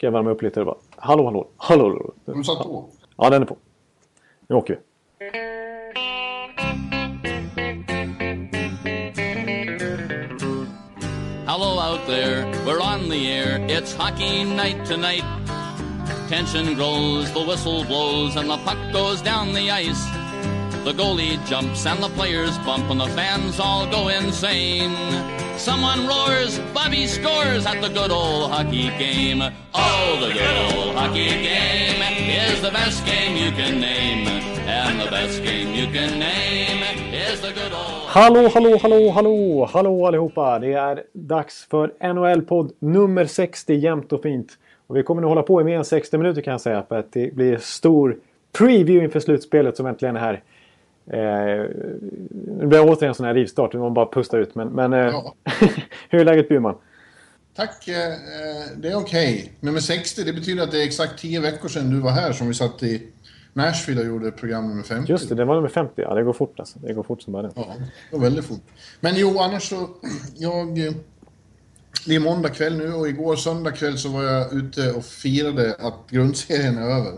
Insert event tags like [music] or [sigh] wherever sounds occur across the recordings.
ska jag värma upp lite och bara hallå, hallå, hallå. hallå. Har du satt på? Ja, den är på. Nu åker vi. Hello out there, we're on the air. It's hockey night tonight. Tension grows, the whistle blows, and the puck goes down the ice. The goalie jumps and the players bump, and the fans all go insane. Someone roars, Bobby scores at the good old hockey game. Oh, the good old hockey game is the best game you can name. And the best game you can name is the good old Hallå, hallå, hallå, hallå, hallå allihopa! Det är dags för NHL-podd nummer 60, jämnt och fint. Och vi kommer nu hålla på i mer än 60 minuter kan jag säga, för att det blir stor preview inför slutspelet som äntligen är här. Eh, det återigen en sån här rivstart, man bara pustar ut. Men, men eh, Ja. [laughs] hur är läget Bjurman? Tack, eh, det är okej. Nummer 60, det betyder att det är exakt 10 veckor sedan du var här som vi satt i Nashville och gjorde program nummer 50. Just det, det var nummer 50. Ja, det går fort alltså. Det går fort som bara det. Ja, det var väldigt fort. Men jo, annars så... [clears throat] Jag... eh, Det är måndag kväll nu och igår söndag kväll så var jag ute och firade att grundserien är över.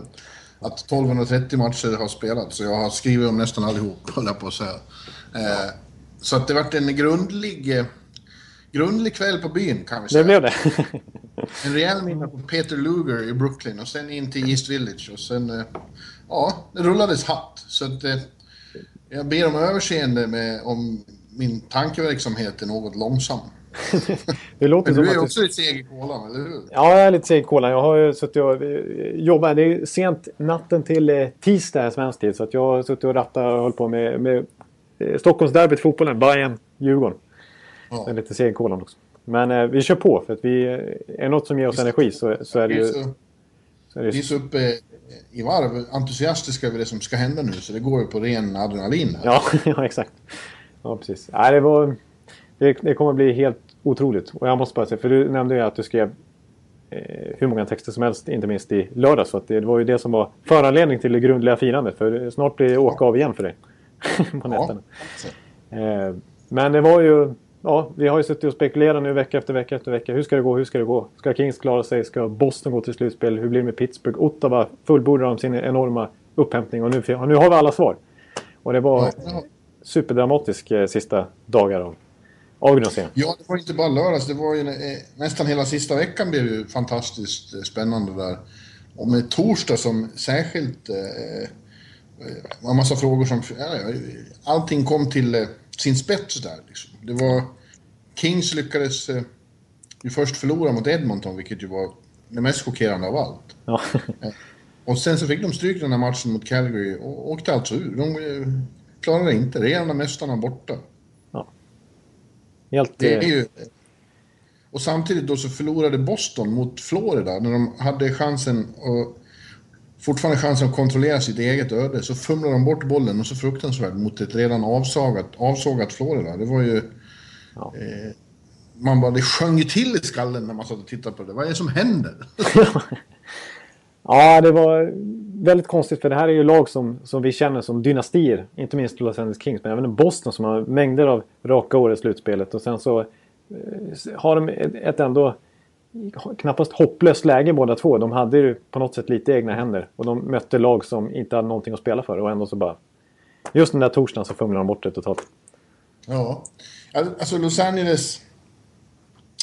Att 1230 matcher har spelats så jag har skrivit om nästan allihop, [laughs] höll jag på att säga. Eh, så att det vart en grundlig... Grundlig kväll på byn kan vi säga. Det blev det. [laughs] En rejäl middag på Peter Luger i Brooklyn och sen in till East Village och sen... eh, Ja, det rullades hatt. Så att... eh, Jag ber om överseende med om min tankeverksamhet är något långsam. [laughs] det låter Men som du är att... också lite seg i kolan, eller hur? Ja, jag är lite seg i kolan. Jag har suttit och eh, jobbat. Det är sent natten till eh, tisdag svensk tid. Så att jag har suttit och rattat och hållit på med, med eh, Stockholmsderbyt, fotbollen, Bayern, Djurgården. Ja. Är lite seg i kolan också. Men eh, vi kör på för att vi... Är något som ger oss energi så, så är det ju... så, är det vi är så uppe i varv, entusiastiska över det som ska hända nu, så det går ju på ren adrenalin här. ja, [laughs] ja, exakt. Ja, precis. Nej, det var... Det, det kommer bli helt otroligt. Och jag måste bara säga, för du nämnde ju att du skrev eh, hur många texter som helst, inte minst i lördags. Så det, var ju det som var föranledning till det grundliga firandet. För snart blir det åka av igen för dig. [laughs] på nätterna. Eh, men det var ju... Ja, vi har ju suttit och spekulerat nu vecka efter vecka efter vecka. Hur ska det gå? Hur ska det gå? Ska Kings klara sig? Ska Boston gå till slutspel? Hur blir det med Pittsburgh? Ottawa fullbordar de sin enorma upphämtning och nu, nu har vi alla svar. Och det var Ja. superdramatisk eh, sista dagar av, av. Ja, det var inte bara lördags. Det var ju eh, nästan hela sista veckan blev ju fantastiskt eh, spännande där. Och med torsdag som särskilt... Eh, eh, var en massa frågor som... Allting kom till eh, sin spets där. Liksom. Det var... Kings lyckades eh, ju först förlora mot Edmonton, vilket ju var det mest chockerande av allt. Ja. Och sen så fick de stryk den här matchen mot Calgary och åkte alltså ur. De klarade inte. Regerande mästarna borta. Helt... Det är eh, ju... Och samtidigt då så förlorade Boston mot Florida när de hade chansen och fortfarande chansen att kontrollera sitt eget öde. Så fumlade de bort bollen och så fruktansvärt mot ett redan avsagat, avsågat Florida. Det var ju... Ja. Eh, man bara, det sjöng till i skallen när man satt och tittade på det. Vad är det som händer? [laughs] Ja, det var väldigt konstigt för det här är ju lag som, som vi känner som dynastier. Inte minst Los Angeles Kings, men även Boston som har mängder av raka år i slutspelet. Och sen så eh, har de ett, ändå knappast hopplöst läge båda två. De hade ju på något sätt lite egna händer. Och de mötte lag som inte hade någonting att spela för. Och ändå så bara... Just den där torsdagen så fumlade de bort det totalt. Ja. Alltså Los Angeles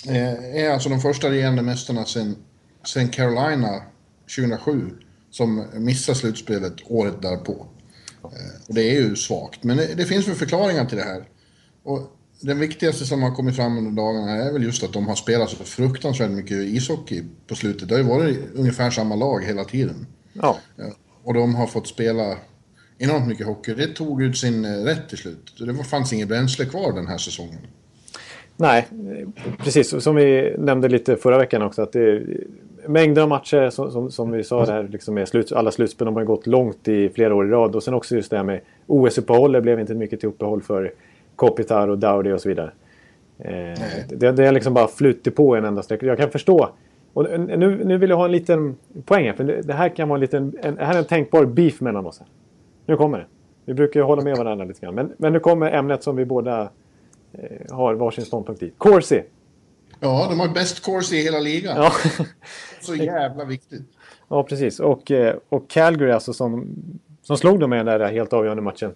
eh, är alltså de första regerande mästarna sen, sen Carolina 2007 som missade slutspelet året därpå. Eh, och det är ju svagt, men det, det finns väl förklaringar till det här. Och den viktigaste som har kommit fram under dagarna är väl just att de har spelat så fruktansvärt mycket ishockey på slutet. Det har ju varit ungefär samma lag hela tiden. Ja, Ja, Och de har fått spela enormt mycket hockey. Det tog ut sin eh, rätt till slut. Det fanns inget bränsle kvar den här säsongen. Nej, precis. Som vi nämnde lite förra veckan också. att det är Mängder av matcher som, som, som vi sa där liksom med slut, alla slutspel. Har gått långt i flera år i rad. Och sen också just det här med OS-uppehåll. Det blev inte mycket till uppehåll för Kopitar och Dowdy och så vidare. Eh, det, det är liksom bara flutit på en enda sträcka. Jag kan förstå. Och nu, nu vill jag ha en liten poäng här. För det, det här kan vara en liten... En, det här är en tänkbar beef mellan oss. Här. Nu kommer det. Vi brukar ju hålla med varandra lite grann. Men, men nu kommer ämnet som vi båda har varsin ståndpunkt i. Corsi. Ja, de har bäst course i hela ligan. Ja, [laughs] Så jävla viktigt. ja precis. Och, eh, och Calgary alltså som, som slog dem i den där helt avgörande matchen.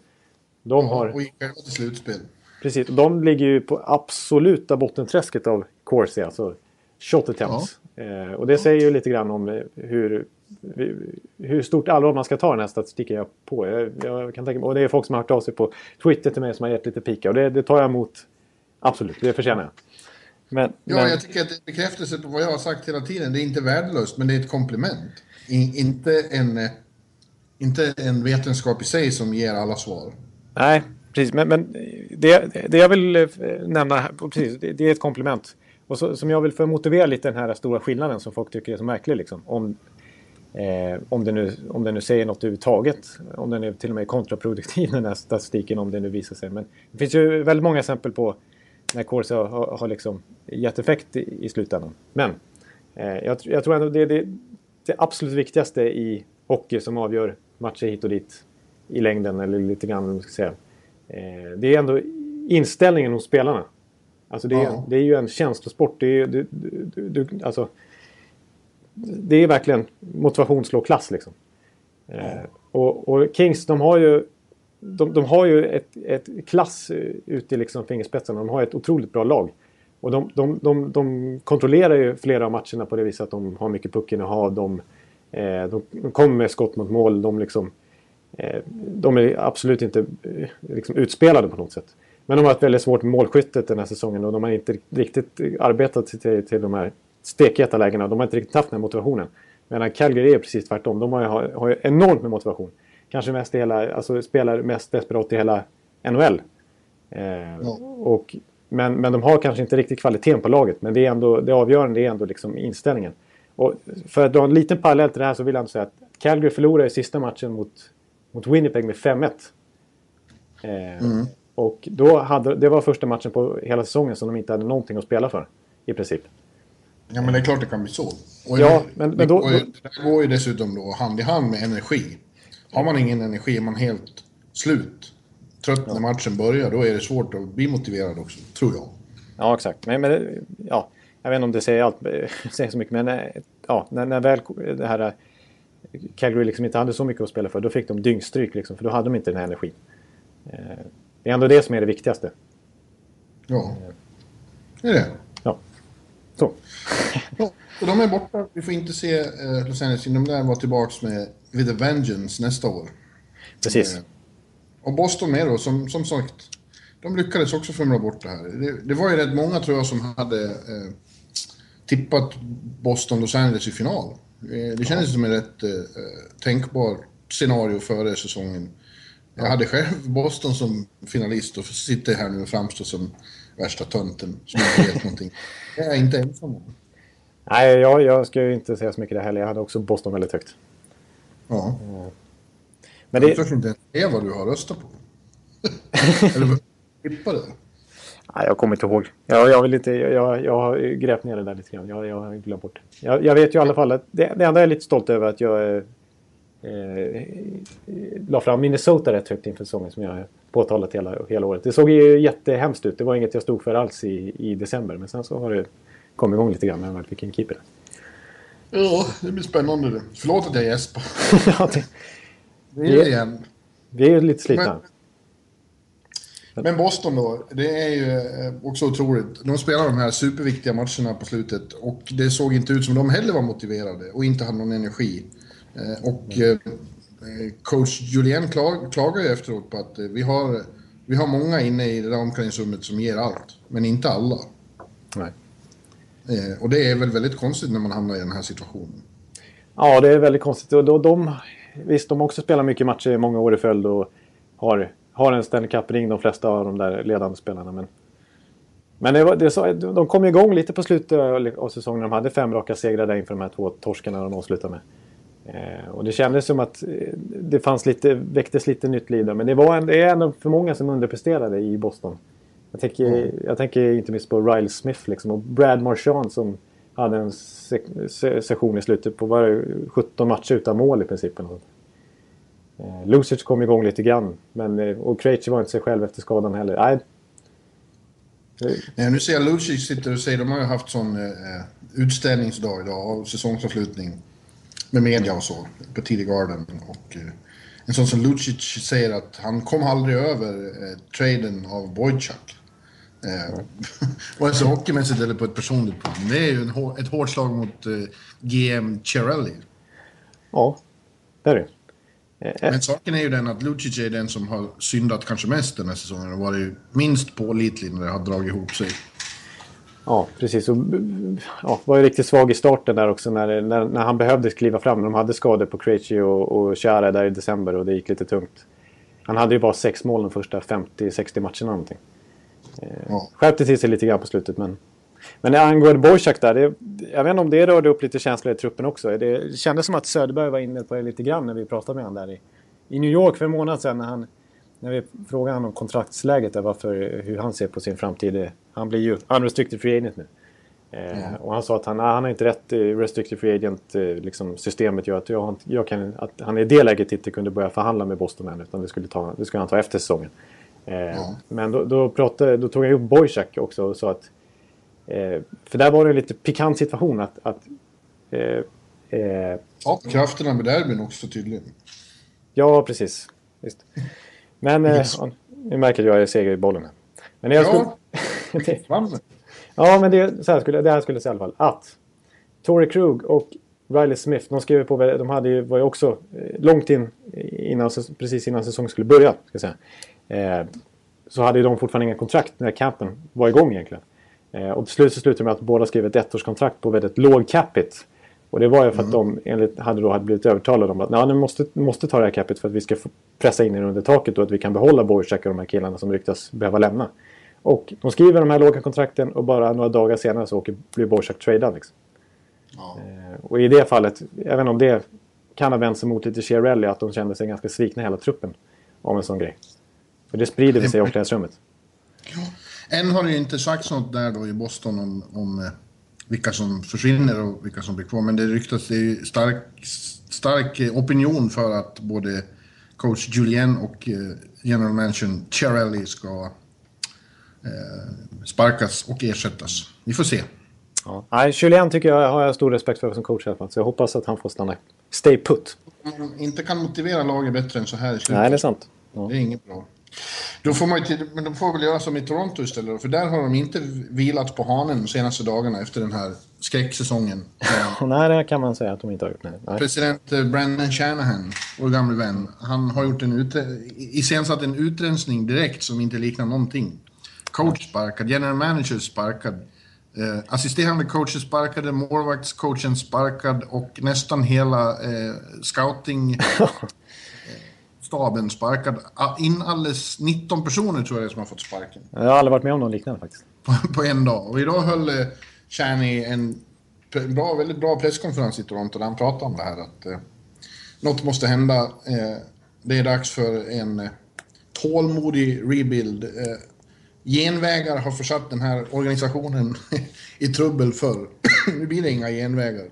De har... Och gick till slutspel. Precis, och de ligger ju på absoluta bottenträsket av Corsi, alltså shot attempts. Eh, och det säger ju lite grann om eh, hur, hur stort allvar man ska ta den här statistiken jag på. Jag, jag kan tänka, mig- och det är folk som har hört av sig på Twitter till mig som har gett lite pika och det, det tar jag emot. Absolut, det förtjänar jag. Men, Ja, men jag tycker att det är bekräftelse på vad jag har sagt hela tiden. Det är inte värdelöst, men det är ett komplement. I, inte, en, inte en vetenskap i sig som ger alla svar. Nej, precis. Men, men det, det jag vill eh, nämna, precis, det, det är ett komplement. Och så, som jag vill för att motivera lite den här stora skillnaden som folk tycker är så märklig. Liksom, om, eh, om, det nu, om det nu säger något överhuvudtaget. Om den är till och med kontraproduktiv [laughs] den här statistiken om det nu visar sig. Men det finns ju väldigt många exempel på när Corsa har, har, liksom gett effekt i, i slutändan. Men eh, jag, jag tror ändå det, det, det absolut viktigaste i hockey som avgör matcher hit och dit i längden eller lite grann, man ska säga. Eh, det är ändå inställningen hos spelarna. Alltså det, är, Ja. det är ju en känslosport. Det är, du, du, du, alltså, det är verkligen motivation slår klass liksom. Eh, och, och Kings, de har ju, de, de har ju ett, ett klass ute i liksom fingerspetsarna. De har ett otroligt bra lag. Och de, de, de, de kontrollerar ju flera av matcherna på det viset att de har mycket puckinnehav. De, eh, de, kommer med skott mot mål. De, liksom, eh, de är absolut inte eh, liksom utspelade på något sätt. Men de har haft väldigt svårt med målskyttet den här säsongen och de har inte riktigt arbetat sig till, till de här stekheta lägena. De har inte riktigt haft den här motivationen. Medan Calgary är precis tvärtom. De har ju, har, ju enormt med motivation. Kanske mest i hela, alltså spelar mest desperat i hela NHL. Eh, och, men, men de har kanske inte riktigt kvaliteten på laget. Men det, är ändå, det avgörande är ändå liksom inställningen. Och för att dra en liten parallell till det här så vill jag ändå säga att Calgary förlorade i sista matchen mot, mot Winnipeg med 5-1. Eh, Och då hade, det var första matchen på hela säsongen som de inte hade någonting att spela för. I princip. Ja, men det är klart det kan bli så. Och Ja, det, men- men då- då- Det där går ju dessutom då hand i hand med energi. Har man ingen energi är man helt slut. Trött när matchen börjar, då är det svårt att bli motiverad också, tror jag. Ja, exakt. Men, men ja, jag vet inte om det säger, allt, [laughs] säger så mycket, men eh, ja, när, när väl det här eh, Calgary liksom inte hade så mycket att spela för, då fick de dyngstryk, liksom, för då hade de inte den här energin. Eh, Det är ändå det som är det viktigaste. Ja. Det är det. Ja. Så. Ja, och de är borta. Vi får inte se eh, Los Angeles de lär vara tillbaka med With a Vengeance nästa år. Precis. Eh, Och Boston med då, som, som sagt, de lyckades också fumla bort det här. Det, det var ju rätt många tror jag som hade eh, tippat Boston-Los Angeles i final. Eh, det kändes som en rätt eh, tänkbar scenario före säsongen. Jag hade själv Boston som finalist och sitter här nu och framstår som värsta tönten som inte vet någonting. Det är jag inte ensam om. Nej, jag, jag ska ju inte säga så mycket där heller. Jag hade också Boston väldigt högt. Ja. Men Jag det, törs inte ens säga vad du har röstat på. [laughs] Eller vad tippade? nej, jag kommer inte ihåg. Jag, jag, vill inte, jag, jag har grävt ner det där lite grann. Jag, jag har glömt bort. Jag, jag vet ju i alla fall att det, det enda jag är lite stolt över är att jag eh, eh, la fram Minnesota rätt högt inför säsongen som jag påtalat hela, hela året. Det såg ju jättehemskt ut. Det var inget jag stod för alls i, i december. Men sen så har det kommit igång lite grann när väl fick en keeper. Ja, det blir spännande det. Förlåt att jag gäspar. [laughs] ja, det, Det är igen. vi är lite slitna. Men Boston då, det är ju eh, också otroligt. De spelar de här superviktiga matcherna på slutet och det såg inte ut som de heller var motiverade och inte hade någon energi. Eh, Och eh, coach Julien klag, klagar ju efteråt på att eh, vi har, vi har många inne i det där omklädningsrummet som ger allt, men inte alla. Nej. Eh, Och det är väl väldigt konstigt när man hamnar i den här situationen. Ja, det är väldigt konstigt. Och de, visst, de har också spelat mycket matcher i många år i följd och har, har en Stanley Cup-ring de flesta av de där ledande spelarna. Men, men det var, det de kom igång lite på slutet av säsongen. De hade fem raka segrar där inför de här två torskarna de avslutade med. Eh, och det kändes som att eh, det fanns lite, väcktes lite nytt liv där. Men det, var en, det är ändå för många som underpresterade i Boston. Jag tänker, jag tänker inte minst på Riley Smith liksom, och Brad Marchand som hade en se se session i slutet på var det 17 matcher utan mål i princip. Eh, Lucic kom igång lite grann. Men, eh, och Krejci var inte sig själv efter skadan heller. Nej, Nej, nu ser jag Lucic sitter och säger, de har ju haft sån eh, utställningsdag idag, och säsongsavslutning med media och så, på tidig Garden. Och, eh, en sån som Lucic säger att han kom aldrig över eh, traden av Boydchuk. Eh, Vare [laughs] sig hockeymässigt eller på ett personligt plan. Det är ju en, ett hårt slag mot eh, GM Cirelli. Ja, det är det. Eh, Men saken är ju den att Lucic är den som har syndat kanske mest den här säsongen och varit minst pålitlig när det har dragit ihop sig. Ja, precis. Och, ja, var ju riktigt svag i starten där också när, när, när han behövde kliva fram. De hade skador på Krejci och, och Chara där i december och det gick lite tungt. Han hade ju bara sex mål de första 50-60 matcherna någonting. Ja. Skärpte till sig lite grann på slutet men... Men angående Boisak där, det, jag vet inte om det rörde upp lite känslor i truppen också. Det kändes som att Söderberg var inne på det lite grann när vi pratade med honom där i, i New York för en månad sedan när han... När vi frågade honom om kontraktsläget där, varför, hur han ser på sin framtid. Han blir ju unrestricted free agent nu. Eh, Och han sa att han, nej, han har inte rätt restricted free agent. Eh, liksom, systemet gör att, jag, jag kan, att han i det läget inte kunde börja förhandla med Boston än. Utan det skulle, ta, det skulle han ta efter säsongen. Eh, Men då, då, pratade, då tog jag upp Boisak också och sa att... Eh, för där var det en lite pikant situation att... att eh, Ja, krafterna med derbyn också tydligen. ja, precis. Visst. Men eh, Yes. ja, ni märker att jag är seger i bollen. Men jag skulle, Ja. [laughs] Ja, men det, så här skulle, det här skulle jag säga i alla fall. Att Tory Krug och Riley Smith, de skrev på, de hade ju, var ju också eh, långt in, innan, precis innan säsongen skulle börja. Ska säga. Eh, så hade ju de fortfarande inga kontrakt när campen var igång egentligen. Eh, och till slut så slutade det med att båda skrev ett ettårskontrakt på väldigt låg capita. Och det var ju för att de enligt, hade, då, hade blivit övertalade om att "Nej, ni måste, måste ta det här capita för att vi ska pressa in er under taket och att vi kan behålla Boychuk och de här killarna som ryktas behöva lämna. Och de skriver de här låga kontrakten och bara några dagar senare så åker, blir Boychuk tradad. Liksom. Ja. Eh, Och i det fallet, även om det kan ha vänt sig mot lite Chiarelli, att de kände sig ganska svikna hela truppen om en sån grej. För det sprider sig i [laughs] omklädningsrummet. Än har det ju inte sagts något där då i Boston om, om eh, vilka som försvinner och vilka som blir kvar. Men det ryktas, det är ju stark, stark opinion för att både coach Julien och eh, general manager Chiarelli ska eh, sparkas och ersättas. Vi får se. Ja. Nej, Julien tycker jag har jag stor respekt för som coach i alla fall. Så jag hoppas att han får stanna. Stay put. Man inte kan motivera laget bättre än så här i slutet. Nej, det är sant. Ja. Det är inget bra. Då får man till, men de får väl göra som i Toronto istället för där har de inte vilat på hanen de senaste dagarna efter den här skräcksäsongen. [laughs] Nej, det kan man säga att de inte har gjort. Nej. President eh, Brandon Shanahan, vår gamle vän, han har gjort en utre, iscensatt en utrensning direkt som inte liknar någonting. Coach sparkad, general manager sparkad, eh, assisterande coacher sparkade, målvaktscoachen sparkad och nästan hela eh, scouting [laughs] staben sparkad. Ah, Inalles 19 personer tror jag det är som har fått sparken Jag har aldrig varit med om något liknande faktiskt. [laughs] på, på en dag. Och idag höll eh, Shani en bra, väldigt bra presskonferens i Toronto där han pratade om det här att eh, något måste hända. Eh, det är dags för en eh, tålmodig rebuild. Eh, genvägar har försatt den här organisationen [laughs] i trubbel förr. [clears throat] nu blir det inga genvägar.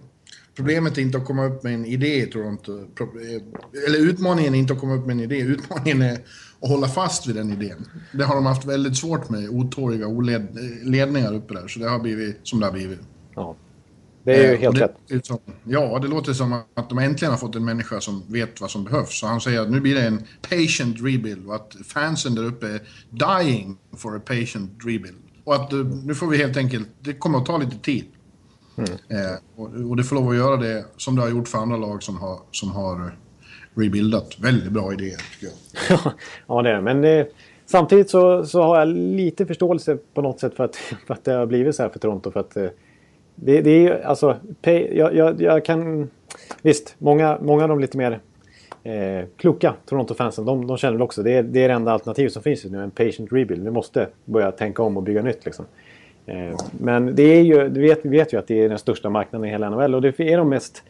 Problemet är inte att komma upp med en idé Toronto. Pro- eh, Eller utmaningen är inte att komma upp med en idé. Utmaningen är att hålla fast vid den idén. Det har de haft väldigt svårt med. Otåliga oled, ledningar uppe där. Så det har blivit som det har blivit. Ja. Det är ju Eh, helt det, rätt. som- Ja, det låter som att de äntligen har fått en människa som vet vad som behövs. Så han säger att nu blir det en patient rebuild och att fansen där uppe är dying for a patient rebuild. Och att eh, nu får vi helt enkelt, det kommer att ta lite tid. Mm. Eh, och, och det får lov att göra det som det har gjort för andra lag som har, som har eh, rebuildat. Väldigt bra idé, tycker jag. [laughs] ja, det är det. Men eh, samtidigt så, så har jag lite förståelse på något sätt för att, [laughs] för att det har blivit så här för Toronto. För att, eh, det, det är ju alltså... Pay, jag, jag, jag kan... Visst, många, många av de lite mer eh, kloka Toronto-fansen, de, de känner väl också det är, det är det enda alternativet som finns just nu. En patient rebuild. Vi måste börja tänka om och bygga nytt liksom. Eh, men det är ju, du vet, vi vet ju att det är den största marknaden i hela NHL och det är de mest...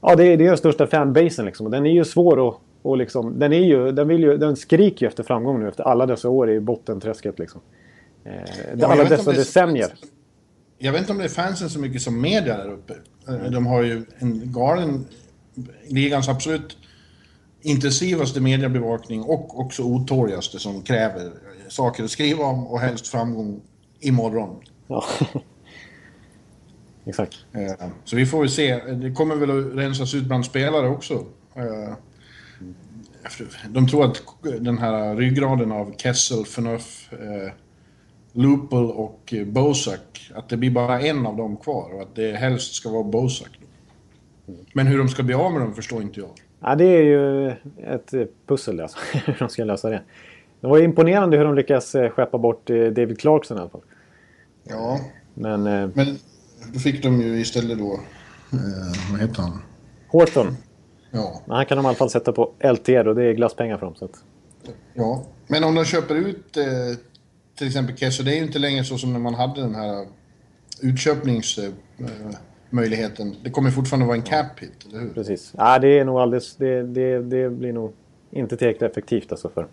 Ja, det är, det är den största fanbasen liksom. Och den är ju svår att... Och liksom, den, är ju, den, vill ju, den skriker ju efter framgång nu efter alla dessa år i bottenträsket. Liksom. Eh, jag alla dessa decennier. Jag vet inte om det är fansen så mycket som media där uppe. Eh, De har ju en galen, ligans absolut intensivaste mediebevakning och också otåligaste som kräver saker att skriva om och helst framgång imorgon. Ja. [laughs] Exakt. Eh, Så vi får väl se. Det kommer väl att rensas ut bland spelare också. Eh, De tror att den här ryggraden av Kessel, Phaneuf, eh, Lupel och Bosak, att det blir bara en av dem kvar och att det helst ska vara Bosak. Men hur de ska bli av med dem förstår inte jag. Ja, det är ju ett pussel alltså, [laughs] hur de ska lösa det. Det var imponerande hur de lyckas eh, skeppa bort eh, David Clarkson i alla fall. Ja, Men eh, men då fick de ju istället då... Eh, vad heter han? Horton, Ja. han kan de i alla fall sätta på LTR och det är glasspengar för dem. Så att, Ja, men om de köper ut eh, till exempel Kessel, det är ju inte längre så som när man hade den här utköpningsmöjligheten. Det kommer fortfarande vara en cap hit, eller hur? precis. Ja, det är nog alldeles... Det, det, det blir nog inte tillräckligt effektivt alltså för...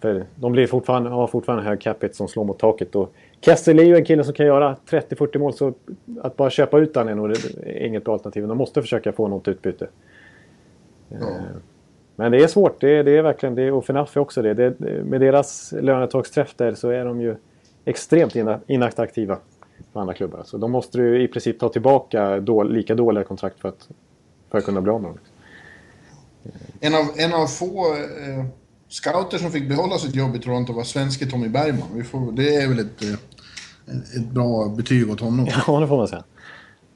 För de blir fortfarande, har fortfarande hög capita som slår mot taket. Och Kessel är ju en kille som kan göra 30-40 mål så att bara köpa ut han är nog inget bra alternativ. De måste försöka få något utbyte. Ja. Men det är svårt. Det är, det är verkligen det. Och Fnaff är också det. det. Med deras lönetagsträff där så är de ju extremt ina- inattraktiva för andra klubbar. Så de måste ju i princip ta tillbaka då, lika dåliga kontrakt för att, för att kunna bli av med dem. En av, en av få eh, scouter som fick behålla sitt jobb i Toronto var svenske Tommy Bergman. Vi får, det är väl ett, eh, ett bra betyg åt honom. Ja, det får man säga.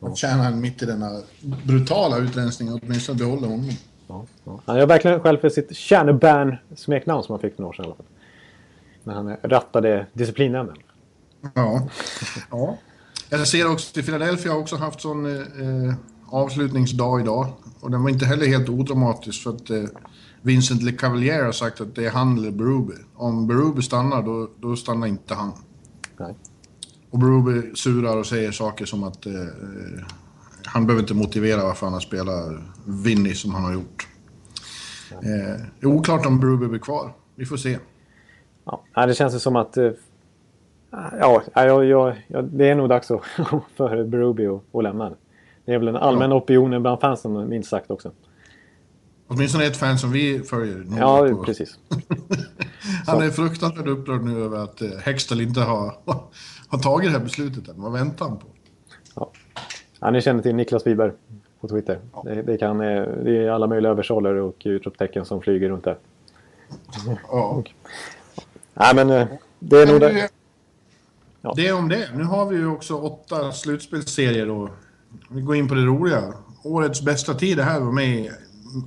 Att tjäna han mitt i denna brutala utrensning och åtminstone behålla honom. Ja, ja. Han gör verkligen själv för sitt Kärneburn-smeknamn som han fick för några år sedan. i alla fall. När han rattade disciplinnämnden. Ja. ja. Jag ser också att Philadelphia har också haft sån eh, eh, avslutningsdag idag. Och den var inte heller helt odramatisk för att eh, Vincent LeCavalier har sagt att det är han eller Berube. Om Berube stannar, då, då stannar inte han. Nej. Och Berube surar och säger saker som att eh, han behöver inte motivera varför han har spelat Vinny som han har gjort. Eh, det är oklart om Berube blir kvar. Vi får se. Ja, det känns som att... eh, Ja, jag, jag, jag, det är nog dags att- [laughs] för Berube att, lämna. Det är väl en allmän opinion bland fansen minst sagt också. Åtminstone ett fan som vi följer. Ja, på. precis. [laughs] Han är fruktansvärt upprörd nu över att eh, Hextall inte har, [laughs] har tagit det här beslutet än. Vad väntar han på? Ja. Ja, ni känner till Niklas Wiberg på Twitter. Det, det, kan, eh, det är alla möjliga översaler och utropstecken som flyger runt där. Ja. [laughs] Nej, men eh, det är nog det, Ja. det om det. Nu har vi ju också åtta slutspelsserier och vi går in på det roliga. Årets bästa tid det här var med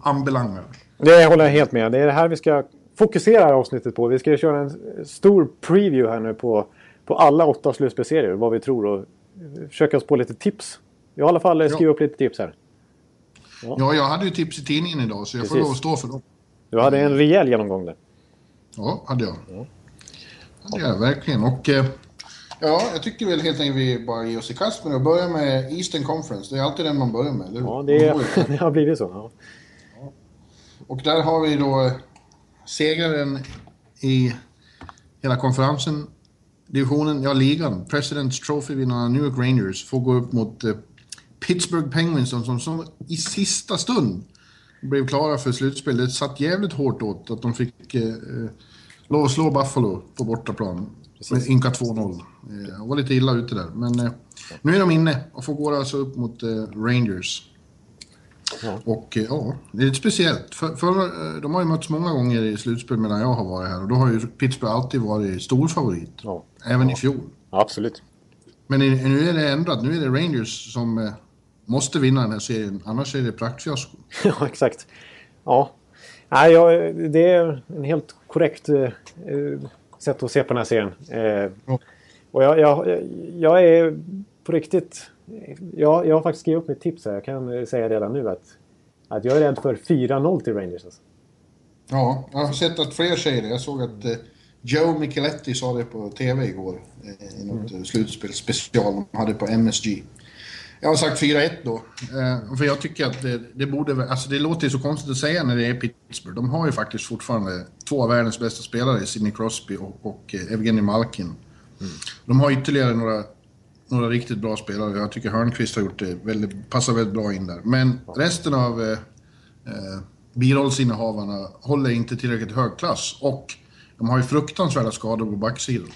ambelangar. Det håller jag helt med. Det är det här vi ska fokusera här avsnittet på. Vi ska köra en stor preview här nu på, på alla åtta slutspelsserier. Vad vi tror och försöka oss på lite tips. Jag har i alla fall skrivit upp lite tips här. Ja, jag hade ju tips i tidningen idag så jag får Precis. lov att stå för dem. Du hade en rejäl genomgång där. Ja, hade jag. hade jag verkligen. Och eh, ja, jag tycker väl helt enkelt vi bara ger oss i kast med det och börjar med Eastern Conference. Det är alltid den man börjar med, eller? Ja, det, får ju- [laughs] det har blivit så. Ja. Och där har vi då eh, segraren i hela konferensen, divisionen, ja ligan. President's Trophy-vinnarna New York Rangers får gå upp mot eh, Pittsburgh Penguins som, som, som i sista stund blev klara för slutspel. Det satt jävligt hårt åt att de fick eh, eh, lov att slå Buffalo på bortaplan. Med ynka 2-0. Eh, var lite illa ute där. Men eh, nu är de inne och får gå alltså upp mot eh, Rangers. Ja. Och eh, ja, det är lite speciellt. För, för, eh, de har ju mötts många gånger i slutspel medan jag har varit här. Och då har ju Pittsburgh alltid varit stor favorit. Ja. Även i fjol. Absolut. Men nu är det ändrat. Nu är det Rangers som eh, måste vinna den här serien. Annars är det praktfiasko. [laughs] Ja, exakt. Ja. Nej, jag, det är en helt korrekt eh, sätt att se på den här serien. Eh, Ja. och jag, jag, jag är på riktigt... Jag, jag har faktiskt skrivit upp mitt tips här. Jag kan eh, säga redan nu att, att jag är rädd för 4-0 till Rangers. Alltså. Ja, jag har sett att fler säger det. Jag såg att eh, Joe Micheletti sa det på TV igår. Eh, I något mm. slutspelsspecial de hade på MSG. Jag har sagt 4-1 då. För jag tycker att det, det borde... Alltså det låter ju så konstigt att säga när det är Pittsburgh. De har ju faktiskt fortfarande två av världens bästa spelare, Sidney Crosby och, och Evgeny Malkin. De har ytterligare några, några riktigt bra spelare. Jag tycker Hörnqvist har gjort det väldigt, passar väldigt bra in där. Men resten av eh, eh, birollsinnehavarna håller inte tillräckligt hög klass. Och de har ju fruktansvärda skador på backsidan.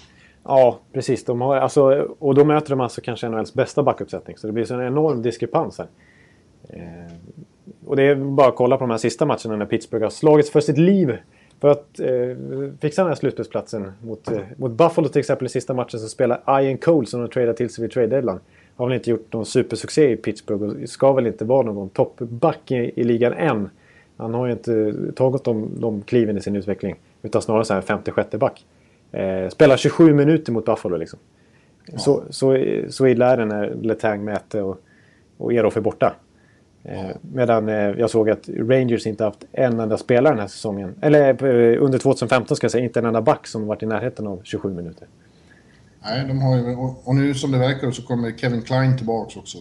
Ja, precis. De har, alltså, och då möter de alltså kanske NHLs bästa backuppsättning. Så det blir så en enorm diskrepans här. Eh, och det är bara att kolla på de här sista matcherna när Pittsburgh har slagits för sitt liv. För att eh, fixa den här slutspelsplatsen mot, eh, mot Buffalo till exempel i sista matchen så spelar Ian Cole som de tradade till sig vid trade deadline. Har väl inte gjort någon supersuccé i Pittsburgh och ska väl inte vara någon toppback i, i ligan än. Han har ju inte tagit de, de kliven i sin utveckling. Utan snarare så här 56 back. Eh, spelar 27 minuter mot Buffalo liksom. Ja. Så, så, så illa är det när Letang, Mäte och, och Erof är borta. Eh, medan eh, jag såg att Rangers inte haft en enda spelare den här säsongen. Eller eh, under 2015 ska jag säga, inte en enda back som varit i närheten av 27 minuter. Nej, de har ju, och, nu som det verkar så kommer Kevin Klein tillbaka också.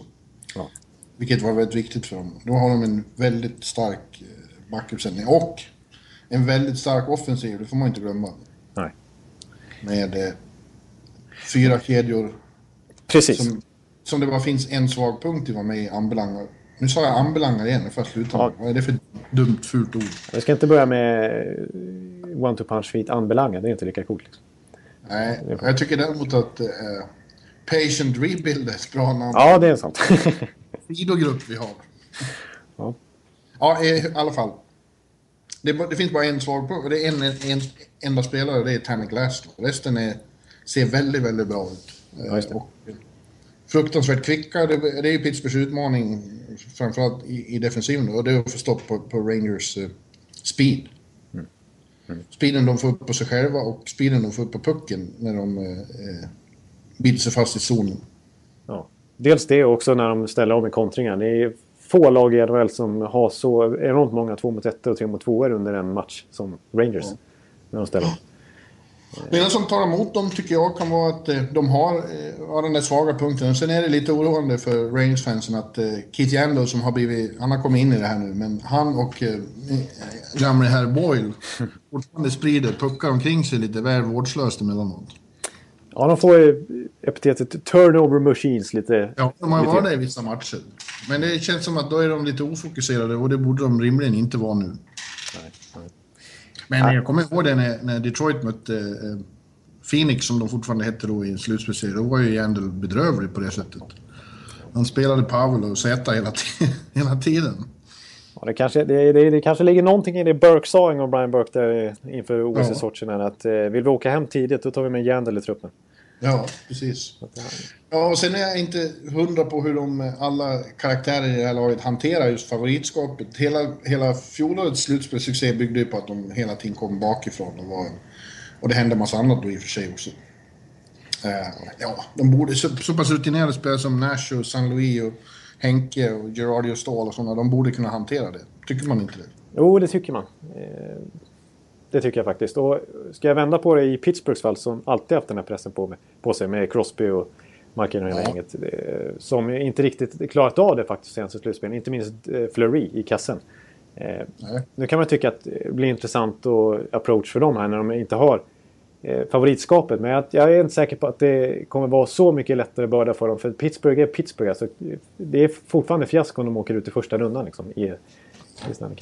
Ja. Vilket var väldigt viktigt för dem. Då har de en väldigt stark backuppsättning och en väldigt stark offensiv, det får man inte glömma. Nej. Med eh, fyra kedjor. Precis. Som, som det bara finns en svag punkt i vad mig anbelangar. Nu sa jag anbelangar igen, för att sluta ja. Vad är det för dumt, fult ord? Vi ska inte börja med eh, one to punch feet anbelangar, det är inte lika coolt. Liksom. Nej, jag tycker däremot att äh, Patient Rebuild är ett bra namn. Ja, det är sant. [laughs] Sidogrupp vi har. Ja. Ja, i alla fall. Det, det, finns bara en svag punkt. Det är en, en, en enda spelare, det är Tammy Glass. Resten är, ser väldigt, väldigt bra ut. Ja, och, fruktansvärt kvicka. Det, det är ju Pittsburghs utmaning, framförallt i, i defensiven. Och det är att få stopp på, på Rangers uh, speed. Mm. Mm. Speeden de får upp på sig själva och speeden de får upp på pucken när de uh, biter sig fast i zonen. Ja. Dels det också när de ställer om i kontringar. Det är få lag i NHL som har så enormt många 2 mot 1 och 3 mot 2 under en match som Rangers. Ja. När de ställer om. Det enda som tar emot dem tycker jag kan vara att eh, de har, eh, har den där svaga punkten. Sen är det lite oroande för Rangers-fansen att uh, Keith Yandel som har blivit, han har kommit in i det här nu, men han och gamle herr Boyle [laughs] fortfarande sprider puckar omkring sig lite väl vårdslöst emellanåt. Ja, de får ju epitetet turnover machines lite... Ja, de har varit det i vissa matcher. Men det känns som att då är de lite ofokuserade och det borde de rimligen inte vara nu. Nej. Men ja. jag kommer ihåg det när, när Detroit mötte eh, Phoenix, som de fortfarande hette då i en slutspelsserie. Då var ju Jandel bedrövlig på det sättet. Han spelade Powell och Z hela, [laughs] hela tiden. Ja, det, kanske, det, det, det kanske ligger någonting i det Burke sa en gång, Brian Burke, där inför OS ja. i Sochi. Att eh, vill vi åka hem tidigt, då tar vi med Jandel i truppen. Ja, precis. Ja, Ja, och sen är jag inte hundra på hur de eh, alla karaktärer i det här laget hanterar just favoritskapet. Hela, hela fjolårets slutspelssuccé byggde ju på att de hela tiden kom bakifrån. Och, var, och det hände en massa annat då i och för sig också. Uh, ja, de borde, så, så pass rutinerade spelare som Nash och San Louis och Henke och Gerardi och Ståhl och sådana, de borde kunna hantera det. Tycker man inte det? Jo, det tycker man. Eh, det tycker jag faktiskt. Och ska jag vända på det i Pittsburghs fall som alltid haft den här pressen på, på sig med Crosby och Markin och hela gänget. Som inte riktigt klarat av det faktiskt senaste slutspelen. Inte minst eh, Fleury i kassen. Eh, nu kan man tycka att det blir intressant och approach för dem här när de inte har eh, favoritskapet. Men jag, jag, är inte säker på att det kommer vara så mycket lättare börda för dem. För Pittsburgh är Pittsburgh. Alltså, det är fortfarande fiasko om de åker ut i första rundan liksom, i,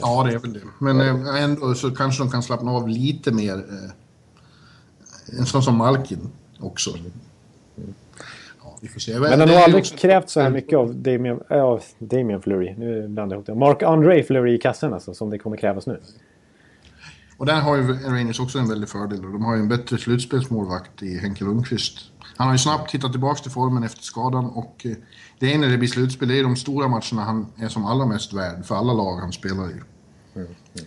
Ja, det är väl det. Men eh, ändå så kanske de kan slappna av lite mer. Eh, en sån som Malkin också. Ja, vi får se. Men han har aldrig också... krävt så här mycket av Damien, äh, Damien Fleury. Nu blandar jag ihop det. Mark André Fleury i kassen alltså, som det kommer krävas nu. Och där har ju Rangers också en väldig fördel. De har ju en bättre slutspelsmålvakt i Henke Lundqvist. Han har ju snabbt hittat tillbaka till formen efter skadan och eh, det är när det blir slutspel, det är de stora matcherna han är som allra mest värd för alla lag han spelar i.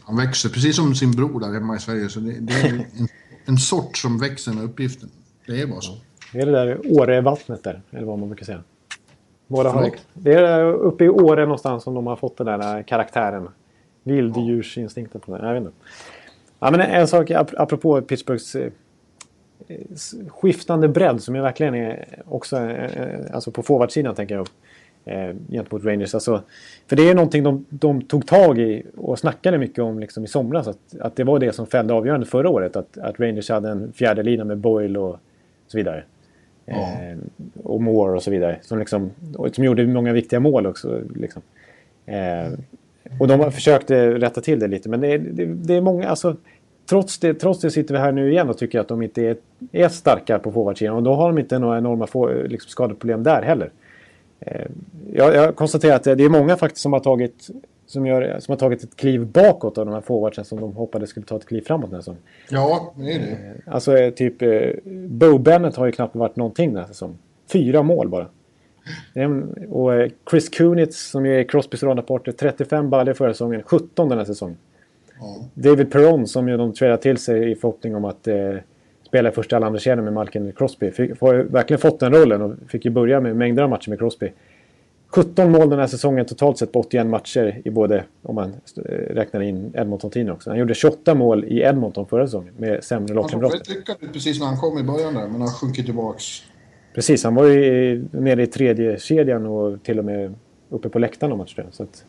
Han växer, precis som sin bror där hemma i Sverige, så det, det är en, en sort som växer med uppgiften. Det är bara så. Det är det där Åre-vattnet där, eller vad man brukar säga. Båda har, det är uppe i Åre någonstans som de har fått den där karaktären. Vilddjursinstinkten på den. Jag vet inte. Ja, men en sak apropå Pittsburghs eh, skiftande bredd som ju verkligen är också eh, alltså på forwardsidan tänker jag eh, gentemot Rangers. Alltså, för det är någonting de, de, tog tag i och snackade mycket om liksom, i somras. Att, att det var det som fällde avgörande förra året. Att, att Rangers hade en fjärde lina med Boyle och så vidare. Ja. Eh, och Moore och så vidare. Som, liksom, som gjorde många viktiga mål också. Liksom. Eh, och de försökte eh, rätta till det lite. Men det, det, det är många, alltså trots, det, trots det sitter vi här nu igen och tycker att de inte är, är starka på forwardsidan. Och då har de inte några enorma få, eh, liksom, skadeproblem där heller. Eh, jag, jag konstaterar att det är många faktiskt som har tagit som, gör, som har tagit ett kliv bakåt av de här forwardsen som de hoppades skulle ta ett kliv framåt den här säsongen. Ja, det är det. Eh, alltså eh, typ Bo Bennett har ju knappt varit någonting den här säsongen. Fyra mål bara. Och Chris Kunitz som ju är Crosbys rondaporter, 35 baller förra säsongen, 17 den här säsongen. Ja. David Perron som ju de tradade till sig i förhoppning om att eh, spela i första andra kedjan med Malkin Crosby. Fick, har verkligen fått den rollen och fick ju börja med mängder av matcher med Crosby. 17 mål den här säsongen totalt sett på 81 matcher i både, om man eh, räknar in Edmonton-tiden också. Han gjorde 28 mål i Edmonton förra säsongen med sämre lagkamrater. Han såg lyckad ut precis när han kom i början där, men har sjunkit tillbaks. Precis, han var ju nere i tredje kedjan och till och med uppe på läktaren om man tror så att,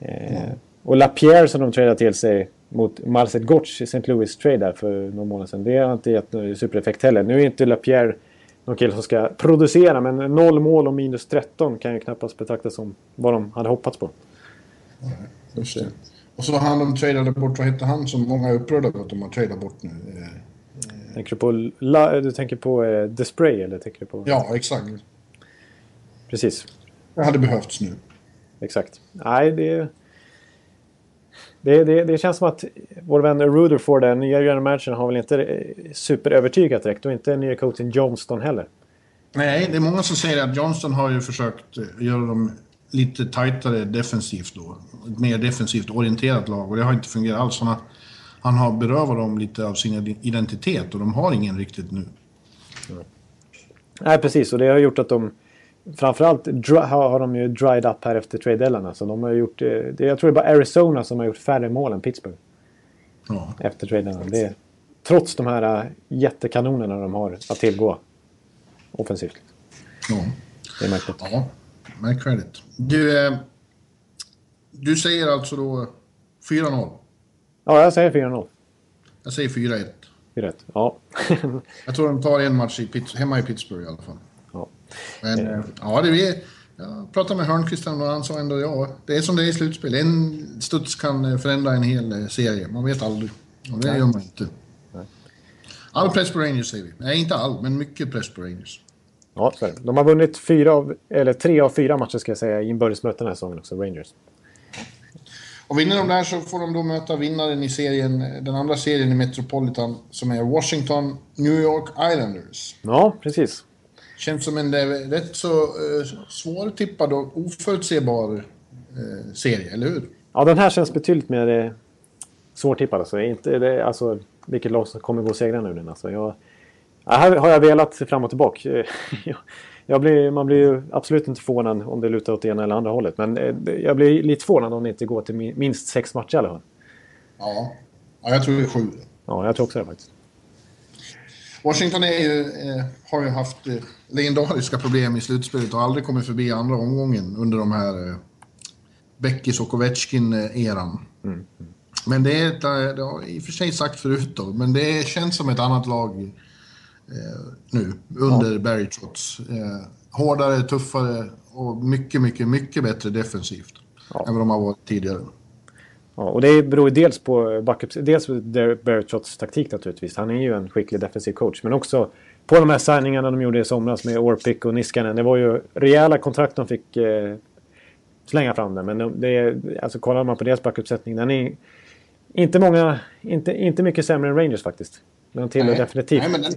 eh, mm. Och Lapierre som de tradade till sig mot Marcet Gotch i St. Louis trade där för några månader sedan. Det har inte gett någon supereffekt heller. Nu är inte Lapierre någon kille som ska producera. Men noll mål och minus 13 kan ju knappast betraktas som vad de hade hoppats på. Just det. Och så han de tradade bort, vad hette han som många är upprörda över att de har tradat bort nu? Tänker du på, la, du tänker på eh, Display eller tänker du på? Ja, exakt. Precis. Det hade behövts nu. Exakt. Nej, det... Det, det, det, känns som att vår vän Rutherford, den nya general managern, har väl inte eh, superövertygat direkt och inte nya coachen Johnston heller. Nej, det är många som säger att Johnston har ju försökt eh, göra dem lite tajtare defensivt då. Ett mer defensivt orienterat lag och det har inte fungerat alls. Han har, han har berövat dem lite av sin identitet och de har ingen riktigt nu. Nej, precis. Och det har gjort att de framförallt har de ju dried up här efter trade deadline. Alltså de har gjort, eh, det, jag tror det är bara Arizona som har gjort färre mål än Pittsburgh. Ja. Efter trade deadline. Trots de här eh, jättekanonerna de har att tillgå offensivt. Ja. Det är märkligt. Ja, märkvärdigt. Du, eh, du säger alltså då 4-0? Ja, jag säger 4-0. Jag säger 4-1. 4-1, ja. [laughs] jag tror de tar en match i, hemma i Pittsburgh i alla fall. Men eh. ja, det är, jag pratade med Hörnqvist och han sa ändå ja, det är som det är i slutspel. En studs kan eh, förändra en hel eh, serie. Man vet aldrig. Och det Nej. gör man inte. All press på Rangers säger vi. Nej, inte all, men mycket press på Rangers. Ja, De har vunnit fyra av, eller tre av fyra matcher ska jag säga i inbördesmöten den här säsongen också, Rangers. Och vinner de där så får de då möta vinnaren i serien, den andra serien i Metropolitan som är Washington New York Islanders. Ja, precis. Känns som en eh, rätt så eh, svårtippad och oförutsebar eh, serie, eller hur? Ja, den här känns betydligt mer eh, svårtippad. Alltså, inte, det, alltså, vilket lag som kommer gå och segra nu. Den, alltså, jag, här har jag velat fram och tillbaka. [laughs] blir, man blir ju absolut inte förvånad om det lutar åt ena eller andra hållet. Men jag blir lite förvånad om det inte går till minst sex matcher i alla fall. Ja. ja, jag tror det är sju. Ja, jag tror också det faktiskt. Washington är ju, eh, har ju haft eh, legendariska problem i slutspelet och aldrig kommit förbi andra omgången under de här eh, Beckis och Ovechkin-eran. Mm. Men det är, det har jag i och för sig sagt förut då, men det känns som ett annat lag eh, nu under ja. Barry Trotz. Eh, hårdare, tuffare och mycket, mycket, mycket bättre defensivt ja. än vad de har varit tidigare. Ja, och det beror dels på backups, dels Trotz taktik naturligtvis. Han är ju en skicklig defensiv coach, men också på de här signingarna de gjorde i somras med Orpik och Niskanen. Det var ju rejäla kontrakt de fick eh, slänga fram där. Men det är, alltså kollar man på deras backuppsättning, den är inte många, inte, inte mycket sämre än Rangers faktiskt. Men tillhör Nej. definitivt. Nej, men den,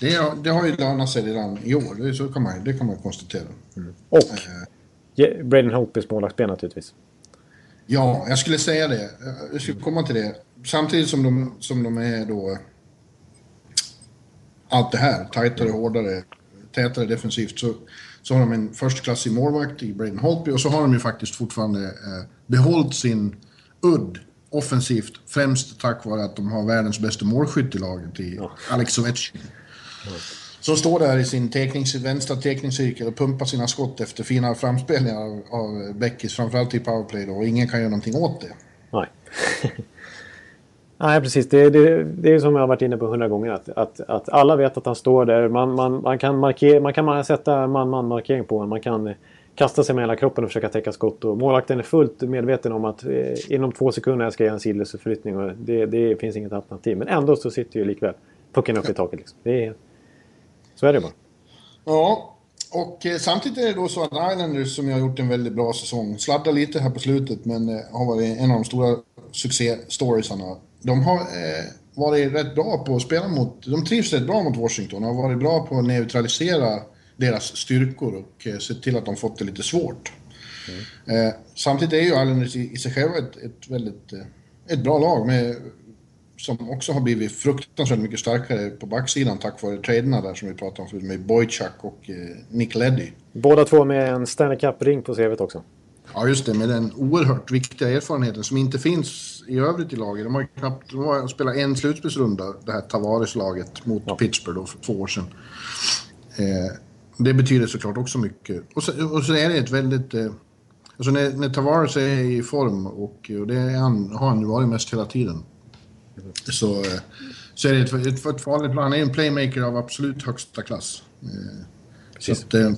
det, det, har ju lönat sig redan i år, det, så kan man, det kan man konstatera. Mm. Och eh. Braden Holtbys målvaktsspel naturligtvis. Ja, jag skulle säga det. Jag skulle komma till det. Samtidigt som de, som de är då allt det här, tajtare, hårdare, tätare defensivt, så, så har de en förstklassig målvakt i Braden Holtby och så har de ju faktiskt fortfarande eh, behållit sin udd offensivt, främst tack vare att de har världens bästa målskytt i laget i Alex Ovechkin. Som står där i sin teknings, vänstra teckningscirkel och pumpar sina skott efter fina framspelningar av, av Beckis, framförallt i powerplay då, och ingen kan göra någonting åt det. Nej. [laughs] Nej, precis. Det, det, det är som jag har varit inne på hundra gånger. Att, att, att alla vet att han står där. Man, man, man kan, markera, man kan sätta man-man-markering på honom. Man kan kasta sig med hela kroppen och försöka täcka skott. Och målvakten är fullt medveten om att eh, inom två sekunder ska jag göra en sidledsförflyttning och det, det finns inget alternativ. Men ändå så sitter ju likväl pucken upp i taket. Liksom. Det är, så är det bara. Ja, och eh, samtidigt är det då så att Islanders som har gjort en väldigt bra säsong, sladdar lite här på slutet men eh, har varit en av de stora succé-storiesarna. De har eh, varit rätt bra på att spela mot, de trivs rätt bra mot Washington, har varit bra på att neutralisera deras styrkor och eh, sett till att de fått det lite svårt. Mm. Eh, samtidigt är ju Islanders i, i sig själva ett, ett väldigt eh, ett bra lag med som också har blivit fruktansvärt mycket starkare på backsidan tack vare traderna där som vi pratade om förut med Boychuk och eh, Nick Leddy. Båda två med en Stanley Cup-ring på CVt också. Ja, just det, med den oerhört viktiga erfarenheten som inte finns i övrigt i laget. De har ju knappt de har spelat en slutspelsrunda, det här Tavares-laget mot ja. Pittsburgh då för två år sedan. Eh, det betyder såklart också mycket. Och så, och så är det ett väldigt... Eh, alltså när, när Tavares är i form, och, och det han, har han ju varit mest hela tiden, så, eh, så är det ett, ett, ett farligt plan. Han är en playmaker av absolut högsta klass. Eh, så att, eh,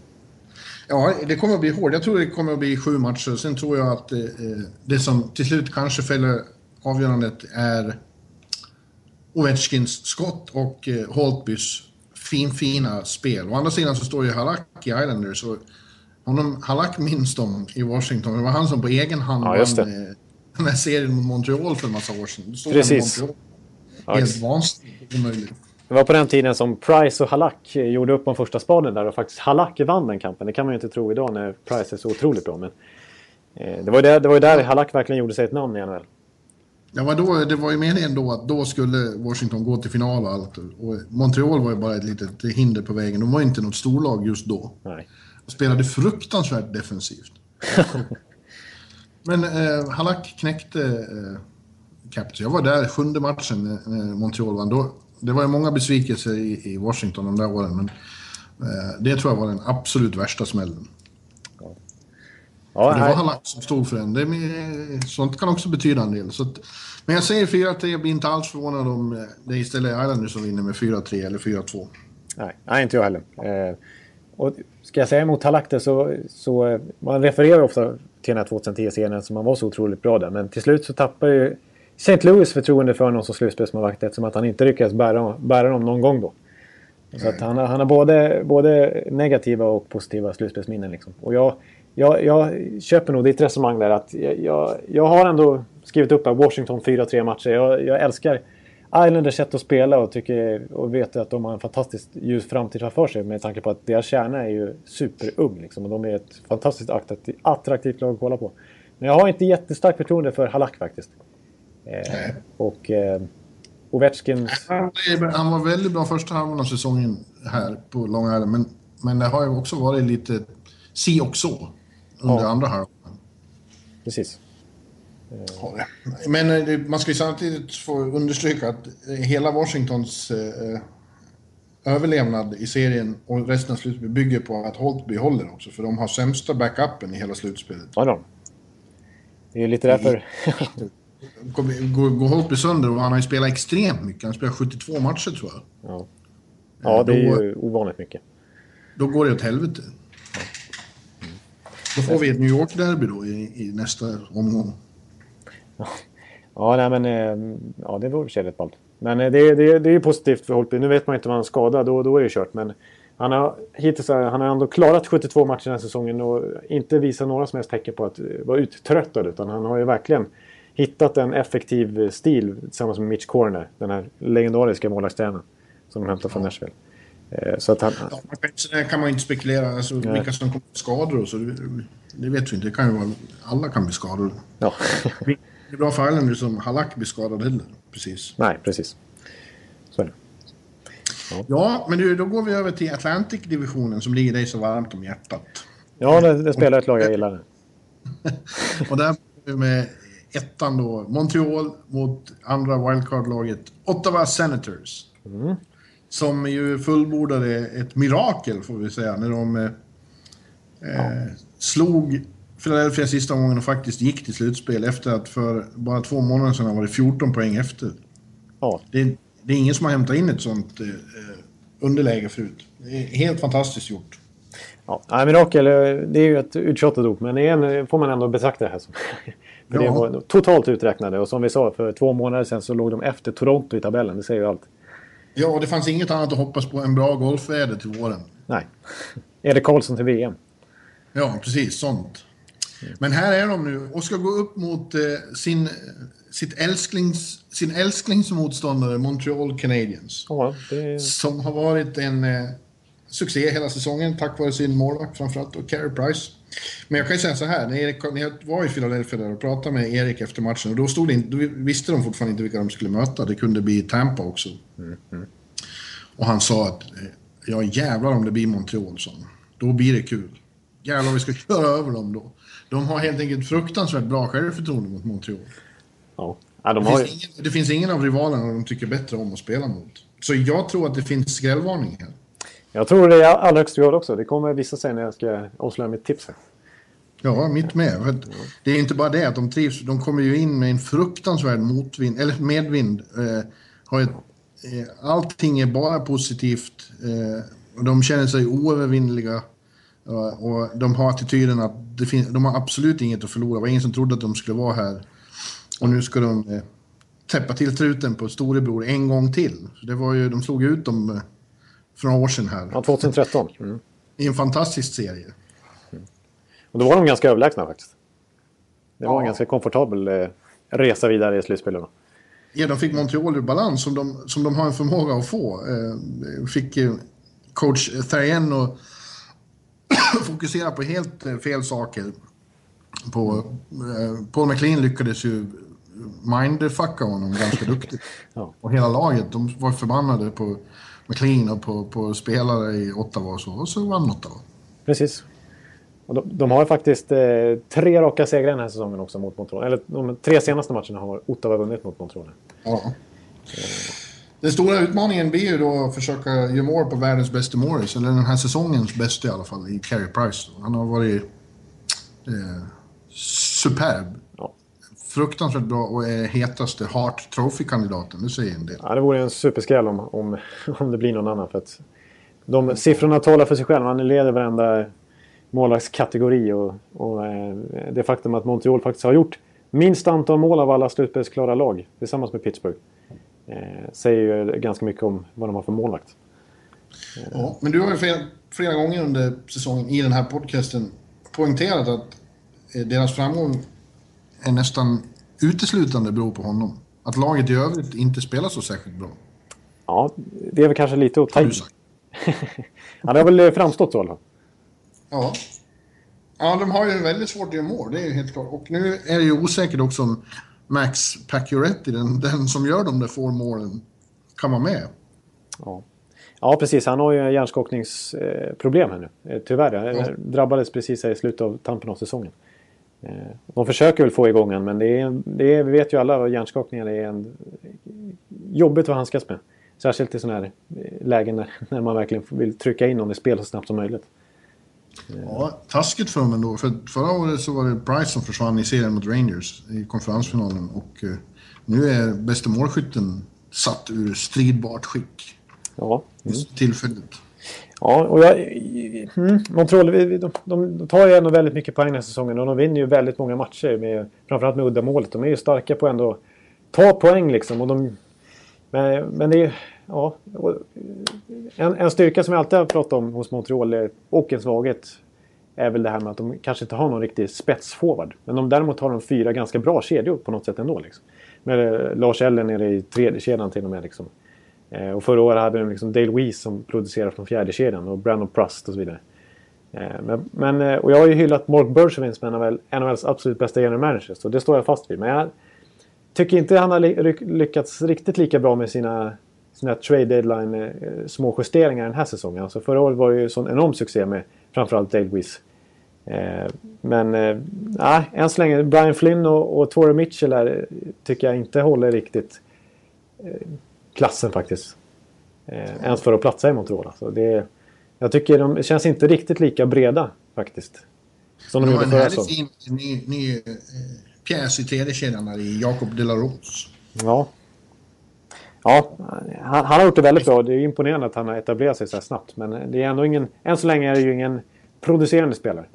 ja, det kommer att bli hårt. Jag tror det kommer att bli sju matcher. Sen tror jag att det som till slut kanske fäller avgörandet är Ovechkins skott och Holtbys finfina spel. Å andra sidan så står ju Halak i Islanders. Och honom, Halak minns de i Washington. Det var han som på egen hand ja, vann den här serien mot Montreal för en massa år sedan. Precis. Helt vansinnigt omöjligt. Det var på den tiden som Price och Halak gjorde upp om första spaden där och faktiskt Halak vann den kampen. Det kan man ju inte tro idag när Price är så otroligt bra. Men, eh, det, var ju där, det var ju där Halak verkligen gjorde sig ett namn i NHL. Ja, men då, det var ju meningen då att då skulle Washington gå till final och allt. Och Montreal var ju bara ett litet hinder på vägen. De var inte något storlag just då. Nej. Och spelade fruktansvärt defensivt. [laughs] Men eh, Halak knäckte eh, Capitals. Jag var där sjunde matchen när Montreal vann. Då, det var ju många besvikelser i, i Washington de där åren, men eh, det tror jag var den absolut värsta smällen. Ja, det var Halak som stod för den. Det med, sånt kan också betyda en del. Att, men jag säger 4-3, jag blir inte alls förvånad om eh, det istället är Islanders som vinner med 4-3 eller 4-2. Nej, nej, inte jag heller. Eh, och ska jag säga emot Halakte så, så eh, man refererar ofta till den här 2010-serien som han var så otroligt bra där. Men till slut så tappar ju St. Louis förtroende för honom som slutspelsmålvakt eftersom att han inte lyckades bära, bära dem någon gång då. Så att han, han har både, både negativa och positiva slutspelsminnen. Liksom. Och jag, jag, jag köper nog ditt resonemang där att jag, jag, jag har ändå skrivit upp här Washington 4-3 matcher. Jag, jag älskar Islanders sätt att spela och, tycker, och vet att de har en fantastiskt ljus framtid framför sig med tanke på att deras kärna är ju superung. Liksom, och de är ett fantastiskt attraktivt, attraktivt lag att kolla på. Men jag har inte jättestarkt förtroende för Halak faktiskt. Eh, och eh, Ovechkins... Han var väldigt bra första halvan av säsongen här på Long Island. Men, men det har ju också varit lite si och så under ja. andra halvan. Precis. Men eh, man ska ju samtidigt få understryka att hela Washingtons eh, överlevnad i serien och resten av slutspelet bygger på att Holtby håller också. För de har sämsta backupen i hela slutspelet. Ja, då. Det är ju lite därför... [laughs] Går, går Holtby sönder och han har ju spelat extremt mycket. Han har spelat 72 matcher tror jag. Ja, ja det är då, ju ovanligt mycket. Då går det åt helvete. Då får vi ett New York-derby då i, i nästa omgång. Ja, nej, men eh, ja, det vore rätt ballt. Men eh, det, det, det är ju positivt för Holtby. Nu vet man inte om han är skadad, då, då är det kört. Men han har hittills han har ändå klarat 72 matcher den här säsongen och inte visat några som helst tecken på att vara uttröttad. Utan han har ju verkligen hittat en effektiv stil tillsammans med Mitch Corner. Den här legendariska målvaktstränaren som de hämtar från. Nashville. Eh, så att han... Ja, man kan, kan man inte spekulera. Alltså, vilka som kommer skador och så. Det, det vet vi inte. Det kan ju vara, alla kan bli skadade. Ja. [laughs] Det är bra för Islanders som Halak blir skadad heller. Precis. Nej, precis. Så är det. Ja, ja men du, då går vi över till Atlantic-divisionen som ligger dig så varmt om hjärtat. Ja, det, det spelar ett lag jag gillar. [laughs] och där med ettan då, Montreal mot andra wildcard-laget Ottawa Senators. Mm. Som ju fullbordade ett mirakel får vi säga när de eh, ja. slog Philadelphia sista gången och faktiskt gick till slutspel efter att för bara två månader sedan var det 14 poäng efter. Ja. Det, är, det är ingen som har hämtat in ett sånt eh, underläge förut. Det är helt fantastiskt gjort. Ja, nej, mirakel, det är ju ett uttjatat ord, men det en, får man ändå betrakta det här som. [laughs] För ja. det var totalt uträknade och som vi sa för två månader sedan så låg de efter Toronto i tabellen. Det säger ju allt. Ja, och det fanns inget annat att hoppas på än bra golfväder till våren. Nej. [laughs] Erik Karlsson till VM. Ja, precis. Sånt. Men här är de nu och ska gå upp mot eh, sin, sitt älsklings, sin älsklingsmotståndare Montreal Canadiens. Ja, det... Som har varit en eh, succé hela säsongen tack vare sin målvakt framförallt och Carey Price. Men jag kan ju säga så här, när, Erik, när jag var i Philadelphia där och pratade med Erik efter matchen och då, stod det då visste de fortfarande inte vilka de skulle möta. Det kunde bli Tampa också. Mm, mm. Och han sa att eh, ja jävlar om det blir Montreal, så. Då blir det kul. Jävlar vi ska [laughs] köra över dem då. De har helt enkelt fruktansvärt bra självförtroende mot Montreal. Ja. Ja, de det, har... finns ingen, det finns ingen av rivalerna de tycker bättre om att spela mot. Så jag tror att det finns skrällvarning här. Jag tror det i allra högsta grad också. Det kommer visa sig när jag ska avslöja mitt tips här. Ja, mitt med. det är inte bara det att de trivs. De kommer ju in med en fruktansvärd motvind, eller medvind. Eh, har ett, eh, allting är bara positivt. Eh, de känner sig oövervinnliga. Och de har attityden att det finns, de har absolut inget att förlora. Det var ingen som trodde att de skulle vara här. Och nu ska de eh, täppa till truten på storebror en gång till. det var ju, de slog ut dem eh, för några år sedan här. Ja, 2013. Mm. I en fantastisk serie. Mm. Och då var de ganska överlägsna faktiskt. Det var ja. en ganska komfortabel eh, resa vidare i slutspelet. Ja, de fick Montreal ur balans som de, som de har en förmåga att få. Eh, fick coach Therrien att [coughs] fokusera på helt eh, fel saker. På, eh, Paul McLean lyckades ju mindfucka honom ganska [laughs] duktigt. ja. Och hela laget, de var förbannade på McLean och på, på spelare i Ottawa och så. Och så vann Ottawa. Precis. Och de, de har faktiskt eh, tre raka segrar den här säsongen också mot Montreal. Eller de tre senaste matcherna har Ottawa vunnit mot Montreal. Ja. Den stora utmaningen blir ju då att försöka göra mål på världens bästa Morris. Eller den här säsongens bästa i alla fall, i Carey Price. Han har varit eh, superb. Ja fruktansvärt bra och är hetaste Hart Trophy-kandidaten. Det säger en del. Ja, det vore en superskräll om, om, om det blir någon annan. För att de siffrorna talar för sig själva. Han leder varenda målvaktskategori. Och, och eh, det faktum att Montreal faktiskt har gjort minst antal mål av alla slutspelsklara lag tillsammans med Pittsburgh. Eh, säger ju ganska mycket om vad de har för målvakt. Ja, men du har ju flera, flera gånger under säsongen i den här podcasten poängterat att eh, deras framgång är nästan uteslutande beror på honom. Att laget i övrigt inte spelar så särskilt bra. Ja, det är väl kanske lite att ta i. [laughs] ja, det har väl framstått så i alla fall. Ja. Ja, de har ju väldigt svårt att göra mål, det är ju helt klart. Och nu är det ju osäkert också om Max Pacioretty, den, den som gör de där få målen, kan vara med. Ja. ja, precis. Han har ju hjärnskakningsproblem här nu. Eh, tyvärr. Ja. Drabbades precis i slutet av tampen av säsongen. Eh, de försöker väl få igång honom men det är, det är, vi vet ju alla att hjärnskakningar är en, jobbigt att handskas med. Särskilt i sådana här eh, lägen när, när man verkligen vill trycka in någon i spel så snabbt som möjligt. Ja, taskigt för dem ändå. För förra året så var det Price som försvann i serien mot Rangers i konferensfinalen. Och eh, nu är bästa målskytten satt ur stridbart skick. Ja. Mm. Tillfälligt. Ja, och jag... Mm, Montreal, de, de, de tar ju ändå väldigt mycket poäng den här säsongen och de vinner ju väldigt många matcher. Med, framförallt med uddamålet. De är ju starka på ändå ta poäng liksom. Och de, men, men det är ja, eh, en, en styrka som jag alltid har pratat om hos Montreal och en svaghet är väl det här med att de kanske inte har någon riktig spetsforward. Men de, däremot har de fyra ganska bra kedjor på något sätt ändå. Liksom. Med eh, Lars Ellen nere i tredje kedjan till och med. Liksom. Eh, och förra året hade de liksom Dale Weiss som producerade från fjärde kedjan och Brandon Prust och så vidare. Eh, men, men, eh, och jag har ju hyllat Mark Bergevin som en av NHLs absolut bästa general managers. Och det står jag fast vid. Men jag tycker inte han har lyckats riktigt lika bra med sina, sina trade deadline små justeringar den här säsongen. Alltså förra året var det ju en sån enorm succé med framförallt Dale Weiss. Men äh, än så länge, Brian Flynn och, och Torrey Mitchell här, tycker jag inte håller riktigt klassen faktiskt. Eh, ens för att platsa i Montreal. Alltså det, jag tycker de känns inte riktigt lika breda faktiskt. Som de, de gjorde förra säsongen. En ny, ny eh, pjäs i tredje kedjan i Jacob de la Rose. Ja. Ja, han, han, har gjort det väldigt bra. Det är imponerande att han har etablerat sig så här snabbt. Men det är ändå ingen... Än så länge är det ju ingen producerande spelare.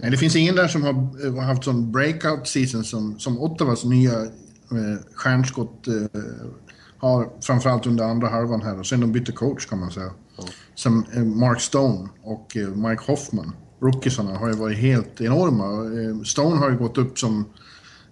Nej, det finns ingen där som har eh, haft sån breakout season som, som Ottawas nya eh, stjärnskott eh, har, framförallt under andra halvan här. Och sen de bytte coach kan man säga. Ja. Som eh, Mark Stone och eh, Mike Hoffman. Rookiesarna har ju varit helt enorma. Eh, Stone har ju gått upp som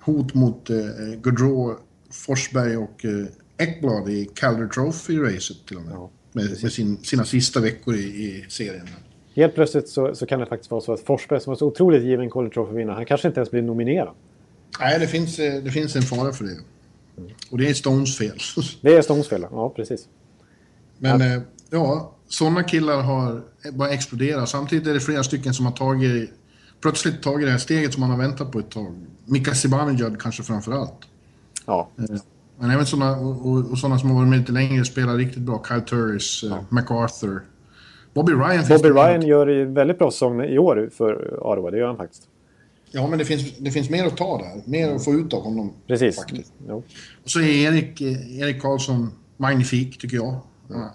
hot mot eh, Gaudreau, Forsberg och eh, Ekblad i Calder Trophy-racet till och med. Ja, med, med sin, sina sista veckor i, i serien. Helt plötsligt så, så, kan det faktiskt vara så att Forsberg som var så otroligt given Calder Trophy-vinnare, han kanske inte ens blir nominerad. Nej, det finns, eh, det finns en fara för det. Mm. Och det är Stones fel. Det är Stones fel, ja precis. Men ja, eh, ja sådana killar har bara exploderat. Samtidigt är det flera stycken som har tagit, plötsligt tagit det här steget som man har väntat på ett tag. Mika Zibanejad kanske framför allt. Ja. Eh, men även sådana, och, och sådana som har varit med lite längre spelar riktigt bra. Kyle Turris, ja. MacArthur. Bobby Ryan Bobby Ryan gör väldigt bra säsong i år för Ottawa, det gör han faktiskt. Ja, men det finns, det finns mer att ta där. Mer att få ut av honom. Precis. Faktiskt. Jo. Och så är Erik, eh, Erik Karlsson magnifik, tycker jag.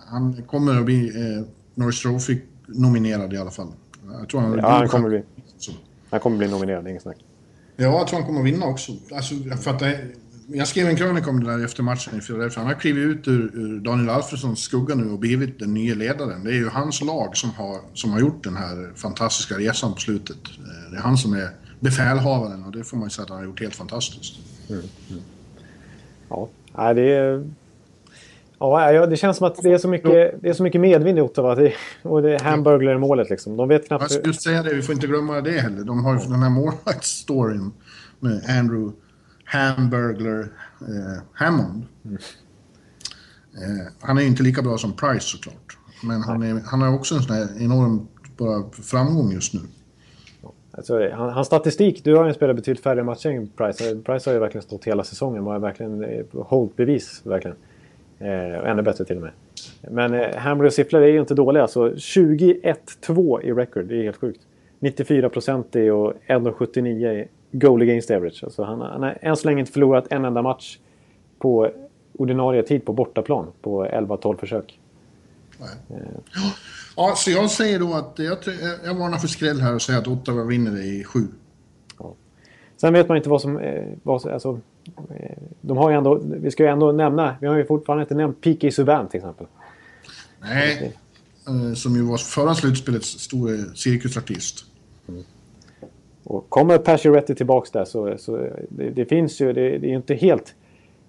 Han kommer att bli eh, Norris Trophy-nominerad i alla fall. Jag tror han, ja, han kommer bli. Han kommer bli nominerad, inget snack. Ja, jag tror han kommer att vinna också. Alltså, för att det, jag skrev en krönika om det där efter matchen i Philadelphia. Han har klivit ut ur, ur Daniel Alfredsons skugga nu och blivit den nya ledaren. Det är ju hans lag som har, som har gjort den här fantastiska resan på slutet. Eh, det är han som är befälhavaren och det får man ju säga att han har gjort helt fantastiskt. Mm. Mm. Ja, det är... Ja, det känns som att det är så mycket, det är så mycket medvind i Ottawa. Det, och det är hamburglar i målet liksom. De vet knappt... Jag skulle säga det, vi får inte glömma det heller. De har ju den här målvaktsstoryn med Andrew Hamburglar eh, Hammond. Mm. Eh, han är ju inte lika bra som Price såklart. Men han, är, han har också en sån här enorm bara framgång just nu. Alltså, hans statistik, du har ju spelat betydligt färre matcher än Price. Price har ju verkligen stått hela säsongen och har verkligen eh, hållit bevis. Verkligen. Eh, ännu bättre till och med. Men eh, Hamburgers siffror är ju inte dåliga. Alltså 21-2 i record, det är helt sjukt. 94 procent och 1,79 i goal against average. Alltså han, han har än så länge inte förlorat en enda match på ordinarie tid på bortaplan på 11-12 försök. Nej. Eh. Ja, så jag säger då att jag, jag varnar för skräll här och säger att Ottawa vinner i sju. Ja. Sen vet man inte vad som... Eh, vad, alltså, eh, de har ju ändå... Vi ska ju ändå nämna... Vi har ju fortfarande inte nämnt P.K. Subban till exempel. Nej, som ju var förra slutspelets stora cirkusartist. Mm. Och kommer Pacioretty tillbaks där så, så det, det, finns ju... Det, det är ju inte helt...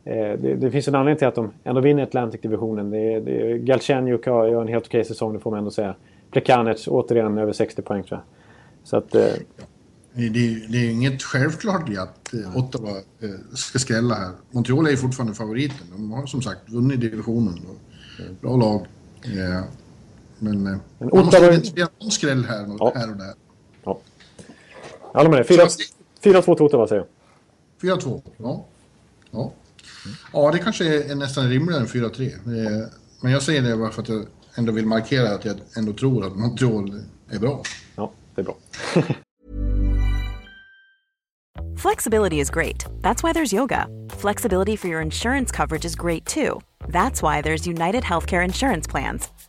Eh, det, det, finns en anledning till att de ändå vinner Atlantic-divisionen. Det, det, Galchenjuk gör en helt okej säsong, det får man ändå säga. Plekanec återigen över 60 poäng tror jag. Så att... Eh... Det, det är inget självklart i att eh, Ottawa eh, ska skrälla här. Montreal är ju fortfarande favoriten. De har som sagt vunnit divisionen. Bra lag. Ja. Men, eh, Men man måste identifiera någon skräll här, ja. här och där. Ja. Jag håller med dig. 4-2 till Ottawa säger jag. 4-2, ja. ja. Ja, det kanske är nästan rimligare än 4-3. Men jag säger det bara för att jag ändå vill markera att jag ändå tror att Montreal är bra. Ja, det är bra. [laughs] Flexibility is great. That's why there's yoga. Flexibility for your insurance coverage is great too. That's why there's United Healthcare Insurance Plans.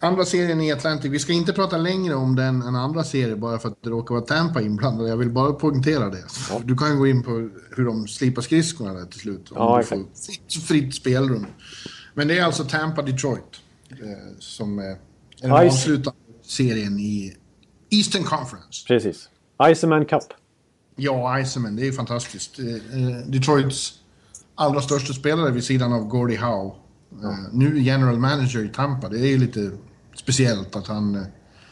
andra serien i Atlantic, vi ska inte prata längre om den än andra serier bara för att det råkar vara Tampa inblandad. Jag vill bara poängtera det. Ja. Du kan ju gå in på hur de slipar skridskorna där till slut. Om ja, du får fritt, fritt spelrum. Men det är alltså Tampa-Detroit eh, som är den avslutande serien i Eastern Conference. Precis. Iceman Cup. Ja, Iceman, det är fantastiskt. Eh, eh, Detroits allra största spelare vid sidan av Gordie Howe. Ja. Nu general manager i Tampa. Det är ju lite speciellt att han eh,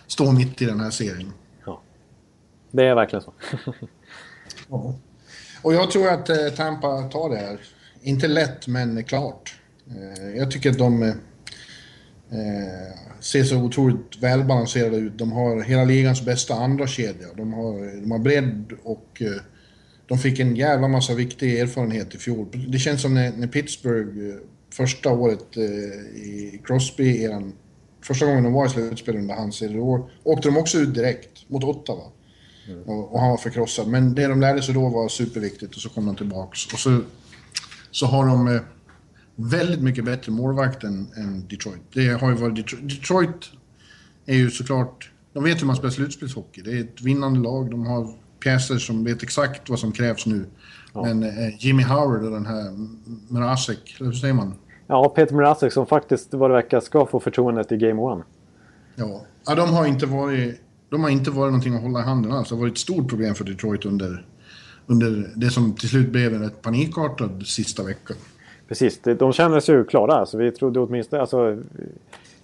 står mitt i den här serien. Ja, det är verkligen så. [laughs] ja. Och jag tror att eh, Tampa tar det här. Inte lätt, men klart. Eh, jag tycker att de ser så otroligt välbalanserade ut. De har hela ligans bästa andra kedja. De har, de har bredd och de fick en jävla massa viktig erfarenhet i fjol. Det känns som när, när Pittsburgh första året i Crosby-eran, första gången de var i slutspel under hans då åkte de också ut direkt mot Ottawa. Mm. Och, och, han var förkrossad. Men det de lärde sig då var superviktigt och så kom de tillbaks. Och så, så har de eh, väldigt mycket bättre målvakt än, än, Detroit. Det har ju varit Detroit. Detroit är ju såklart... De vet hur man spelar slutspelshockey. Det är ett vinnande lag. De har pjäser som vet exakt vad som krävs nu. Ja. Men eh, Jimmy Howard och den här Mrazek, eller hur säger man? Ja, Peter Mrazek som faktiskt vad det verkar ska få förtroendet i Game One. Ja, ja de har inte varit... De har inte varit någonting att hålla i handen alls. Det har varit ett stort problem för Detroit under, under det som till slut blev en rätt panikartad sista veckan. Precis, de kändes ju klara. Alltså, vi trodde åtminstone alltså,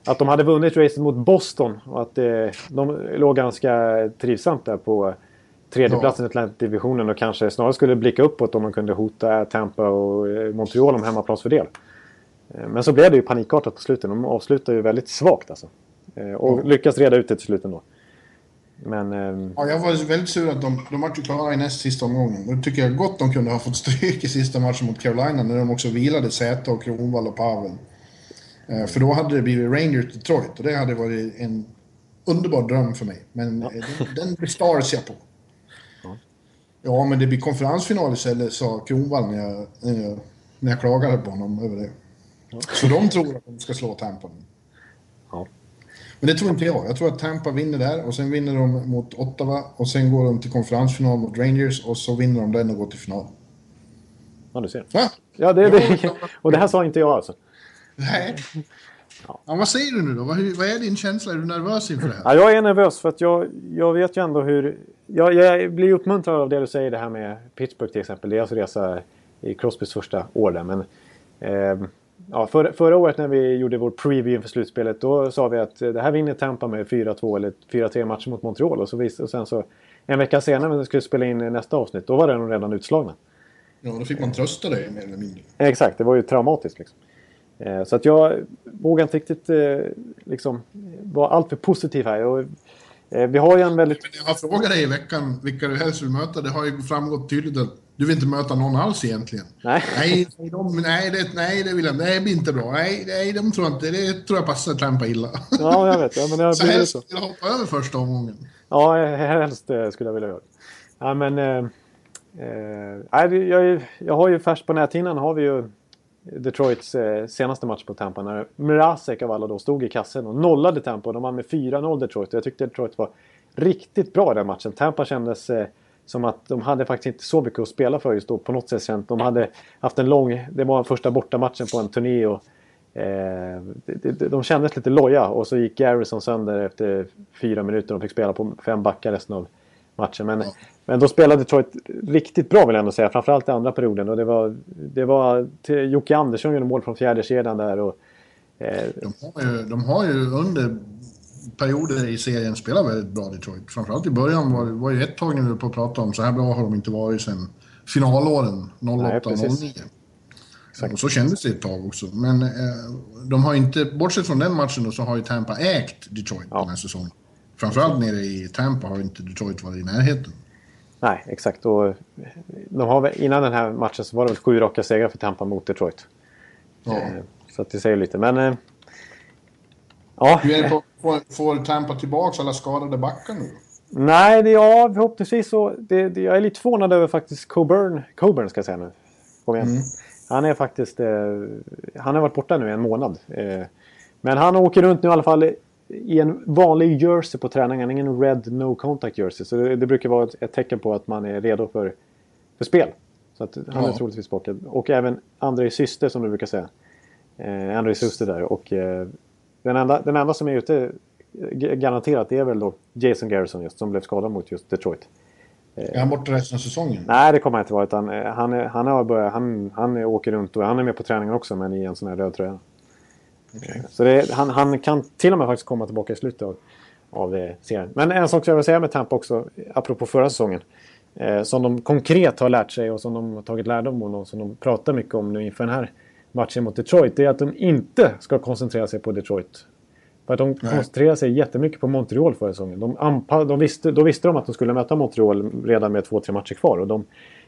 att de hade vunnit racet mot Boston och att det, de låg ganska trivsamt där på tredjeplatsen ja. i Atlantic-divisionen och kanske snarare skulle blicka uppåt om de kunde hota Tampa och eh, Montreal om hemmaplansfördel. Eh, men så blev det ju panikartat på slutet. De avslutade ju väldigt svagt alltså. Eh, och ja. lyckas reda ut det till slut ändå. Men... Eh... Ja, jag var väldigt sur att de, de var ju klara i näst sista omgången. Då tycker jag gott de kunde ha fått stryk i sista matchen mot Carolina när de också vilade Zäta och Kronwall och Pavel. Eh, för då hade det blivit Rangers Detroit och det hade varit en underbar dröm för mig. Men ja. den, den bestars jag på. Ja. ja, men det blir konferensfinal istället, sa Kronwall när jag, när jag klagade på honom över det. Så de tror att de ska slå Tampa. Ja. Men det tror inte jag. Jag tror att Tampa vinner där och sen vinner de mot Ottawa och sen går de till konferensfinal mot Rangers och så vinner de den och går till final. Ja, du ser. Ja, ja det, det, och det här sa inte jag alltså. Nej. Ja. ja. vad säger du nu då? Vad, vad, är din känsla? Är du nervös inför det här? Ja, jag är nervös för att jag, jag vet ju ändå hur... Jag, jag blir uppmuntrad av det du säger det här med Pittsburgh till exempel. Deras resa i Crosbys första år där. Men, eh, ja, för, förra året när vi gjorde vår preview inför slutspelet då sa vi att det här vinner Tampa med 4-2 eller 4-3 matcher mot Montreal. Och, så vis, och sen så en vecka senare när vi skulle spela in nästa avsnitt då var de redan utslagna. Ja, då fick man trösta dig mer eller mindre. Exakt, det var ju traumatiskt liksom. Eh, så att jag vågar inte riktigt eh, liksom, vara alltför positiv här. Och, eh, vi har ju en väldigt... Jag frågat dig i veckan vilka du helst vill möta. Det har ju framgått tydligt att du vill inte möta någon alls egentligen. Nej. Nej, de, nej, det, nej, det vill jag inte. Det blir inte bra. Nej, nej, de tror inte. Det tror jag passar Tampa illa. Ja, jag vet. Ja, men det [laughs] så helst så. vill jag hoppa över första omgången. Ja, helst skulle jag vilja göra. Ja, men... Eh, eh, jag, jag har ju färskt på näthinnan har vi ju Detroits eh, senaste match på Tampa när Mrazek av alla då stod i kassen och nollade Tampa. De vann med 4-0 Detroit. Jag tyckte Detroit var riktigt bra i den matchen. Tampa kändes eh, som att de hade faktiskt inte så mycket att spela för just då. På något sätt känt. De hade haft en lång... Det var första bortamatchen på en turné och eh, de, de, kändes lite loja och så gick Garrison sönder efter fyra minuter. De fick spela på fem backar resten av matchen. Men, men då spelade Detroit riktigt bra vill jag ändå säga. Framförallt i andra perioden. Och det var, det var Jocke Andersson gjorde mål från fjärde kedjan där. Och, eh... de, har ju, de har ju under perioder i serien spelat väldigt bra Detroit. Framförallt i början var, var ju ett tag nu på att prata om så här bra har de inte varit sedan finalåren 08-09. Och så kändes det ett tag också. Men eh, de har inte, bortsett från den matchen då, så har ju Tampa ägt Detroit ja. den här säsongen. Framförallt nere i Tampa har inte Detroit varit i närheten. Nej, exakt. Och de har, innan den här matchen så var det väl sju raka segrar för Tampa mot Detroit. Ja. Eh, så att det säger lite. Men... Eh, ja. Hur är det på, får, får Tampa tillbaka alla skadade backar nu? Nej, det, ja, förhoppningsvis så. Det, det, jag är lite förvånad över faktiskt Coburn. Coburn ska jag säga nu. Kom igen. Mm. Han är faktiskt... Eh, han har varit borta nu en månad. Eh, men han åker runt nu i alla fall i en vanlig jersey på träningen, ingen red no contact jersey. Så det, det brukar vara ett, ett, tecken på att man är redo för, för spel. Så att han ja. är troligtvis borta. Och även André Syster som du brukar säga. Eh, André Syster där. Och eh, den, enda, den enda som är ute garanterat är väl då Jason Garrison just som blev skadad mot just Detroit. Är han borta resten av säsongen? Nej, det kommer han inte vara. Utan eh, han, han, har börjat, han, han åker runt och han är med på träningen också men i en sån här röd tröja. Okay. Så det, han, han, kan till och med faktiskt komma tillbaka i slutet av, av serien. Men en sak som jag vill säga med Tampa också, apropå förra säsongen. Eh, som de konkret har lärt sig och som de har tagit lärdom om och som de pratar mycket om nu inför den här matchen mot Detroit. Det är att de inte ska koncentrera sig på Detroit. För att de Nej. koncentrerade sig jättemycket på Montreal förra säsongen. De, de visste, då visste de att de skulle möta Montreal redan med två, tre matcher kvar. Och de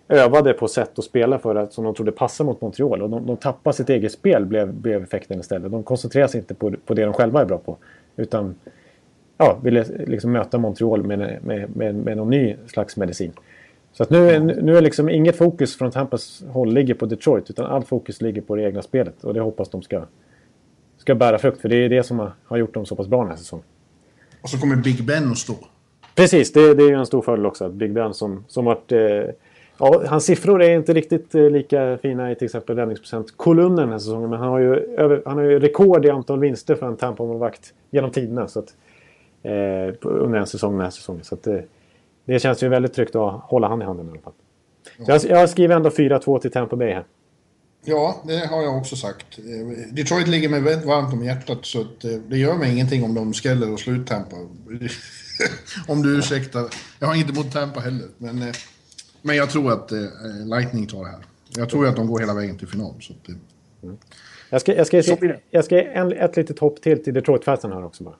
övade på sätt att spela för att, som de trodde passade mot Montreal. Och de, de tappade sitt eget spel, blev, blev effekten istället. De koncentrerade sig inte på, på det de själva är bra på. Utan ja, ville liksom möta Montreal med, med, med, med någon ny slags medicin. Så att nu, nu är liksom inget fokus från Tampas håll ligger på Detroit. Utan allt fokus ligger på det egna spelet. Och det hoppas de ska, ska bära frukt. För det är det som har, har gjort dem så pass bra den här säsongen. Och så kommer Big Ben att stå. Precis, det, det är ju en stor fördel också. Att Big Ben som, som varit... Eh, ja, hans siffror är inte riktigt eh, lika fina i till exempel räddningsprocent-kolumnen den här säsongen. Men han har, ju över, han har ju rekord i antal vinster för en Tampa-målvakt genom tiderna. Så att, eh, under en säsong den här säsongen. Så att, det, det känns ju väldigt tryggt att hålla han i handen i alla fall. Jag, jag skriver ändå 4-2 till Tampa Bay här. Ja, det har jag också sagt. Eh, Detroit ligger mig väldigt varmt om hjärtat så att eh, det gör mig ingenting om de skräller och slutar Tampa. [laughs] om du ursäktar. Jag har inte mot Tampa heller. Men, eh, men jag tror att Lightning tar det här. Jag tror att de går hela vägen till final. Så att, mm. Jag ska, jag ska, jag ska, jag ska en, ett litet hopp till till Detroit-fansen här också bara.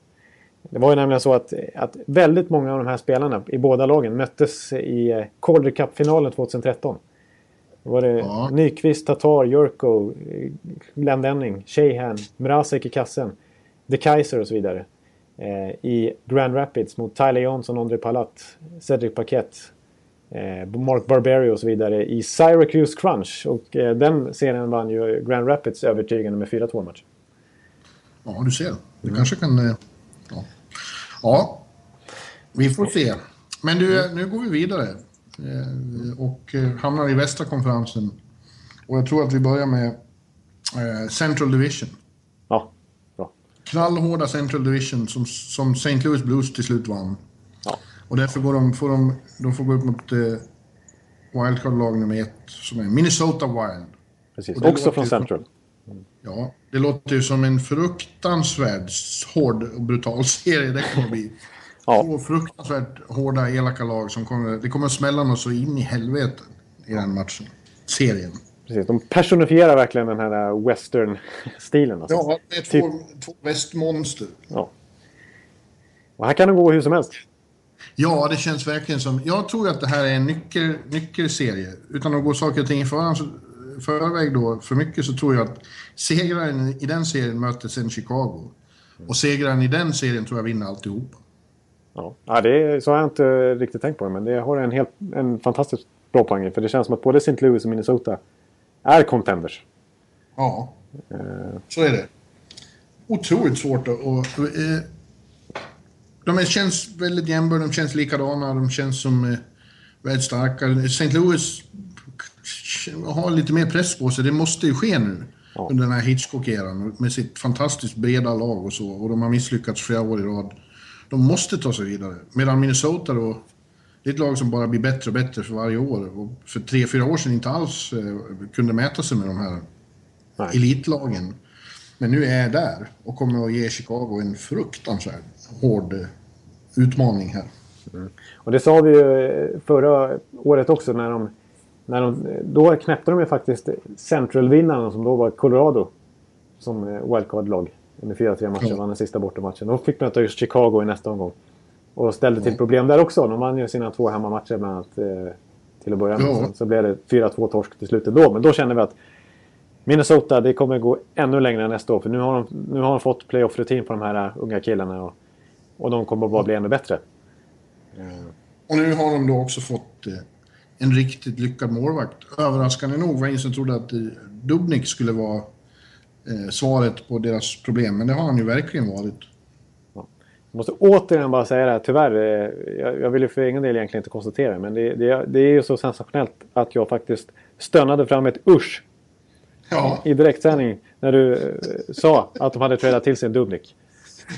Det var ju nämligen så att, att väldigt många av de här spelarna i båda lagen möttes i Calder Cup-finalen 2013. Då var det ja. Nyqvist, Tatar, Jurko, Glenn Sheehan, Mrazek i kassen, De Kaiser och så vidare. Eh, I Grand Rapids mot Tyler Johnson, André Palat, Cedric Paquette, eh, Mark Barberio och så vidare i Syracuse Crunch. Och eh, den serien vann ju Grand Rapids övertygande med 4-2 match. Ja, du ser. Det kanske kan... Ja. vi får se. Men du, nu går vi vidare. Eh, och eh, hamnar i västra konferensen. Och jag tror att vi börjar med eh, Central Division. Ja, bra. Knallhårda Central Division som, som St. Louis Blues till slut vann. Ja. Och därför går de, får de, de får gå upp mot wildcard-lag nummer ett som är Minnesota Wild. Precis, också från Central. Ja, det låter ju som en fruktansvärd hård och brutal serie det kommer bli. Ja. Två fruktansvärt hårda, elaka lag som kommer... Det kommer att smälla något så in i helvete i den matchen. Serien. Precis, de personifierar verkligen den här western-stilen. Alltså. Ja, det är två, typ... två västmonster. Ja. Och här kan det gå hur som helst. Ja, det känns verkligen som... Jag tror att det här är en nyckel, nyckelserie. Utan att gå saker och ting i förhand, förväg då för mycket så tror jag att segraren i den serien möter sen Chicago. Och segraren i den serien tror jag vinner alltihopa. Ja, ja det, så har jag inte riktigt tänkt på det. Men det har en, helt, en fantastiskt bra poäng För det känns som att både St. Louis och Minnesota är contenders. Ja, uh, så är det. Otroligt svårt att... Och, uh, de är, känns väldigt jämnbördiga, de känns likadana, de känns som uh, väldigt starka. St. Louis har lite mer press på sig, det måste ju ske nu. Ja. Under den här Hitchcock-eran med sitt fantastiskt breda lag och så. Och de har misslyckats flera år i rad de måste ta sig vidare. Medan Minnesota då, det är ett lag som bara blir bättre och bättre för varje år. Och för tre, fyra år sedan inte alls eh, kunde mäta sig med de här Nej. elitlagen. Men nu är jag där och kommer att ge Chicago en fruktansvärd hård eh, utmaning här. Mm. Och det sa vi ju eh, förra året också när de... När de då knäppte de ju faktiskt Central-vinnaren som då var Colorado som wildcard-lag med 4-3 matcher, mm. vann den sista bortamatchen. De fick möta just Chicago i nästa omgång. Och ställde till problem där också. De vann ju sina två hemmamatcher bland annat eh, till att börja med. Ja. Så blev det 4-2 torsk till slutet då. Men då kände vi att Minnesota, det kommer gå ännu längre nästa år. För nu har de, nu har de fått playoff-rutin på de här unga killarna. Och, och de kommer bara bli ännu bättre. Och nu har de då också fått eh, en riktigt lyckad målvakt. Överraskande nog var ingen som trodde att Dubnik skulle vara eh, svaret på deras problem. Men det har han ju verkligen varit. Jag måste återigen bara säga det här, tyvärr. Eh, jag, jag vill ju för egen del egentligen inte konstatera men det, det, det är ju så sensationellt att jag faktiskt stönade fram ett usch. Ja. I direktsändning när du eh, sa att de hade tradat till sig en Dubnik.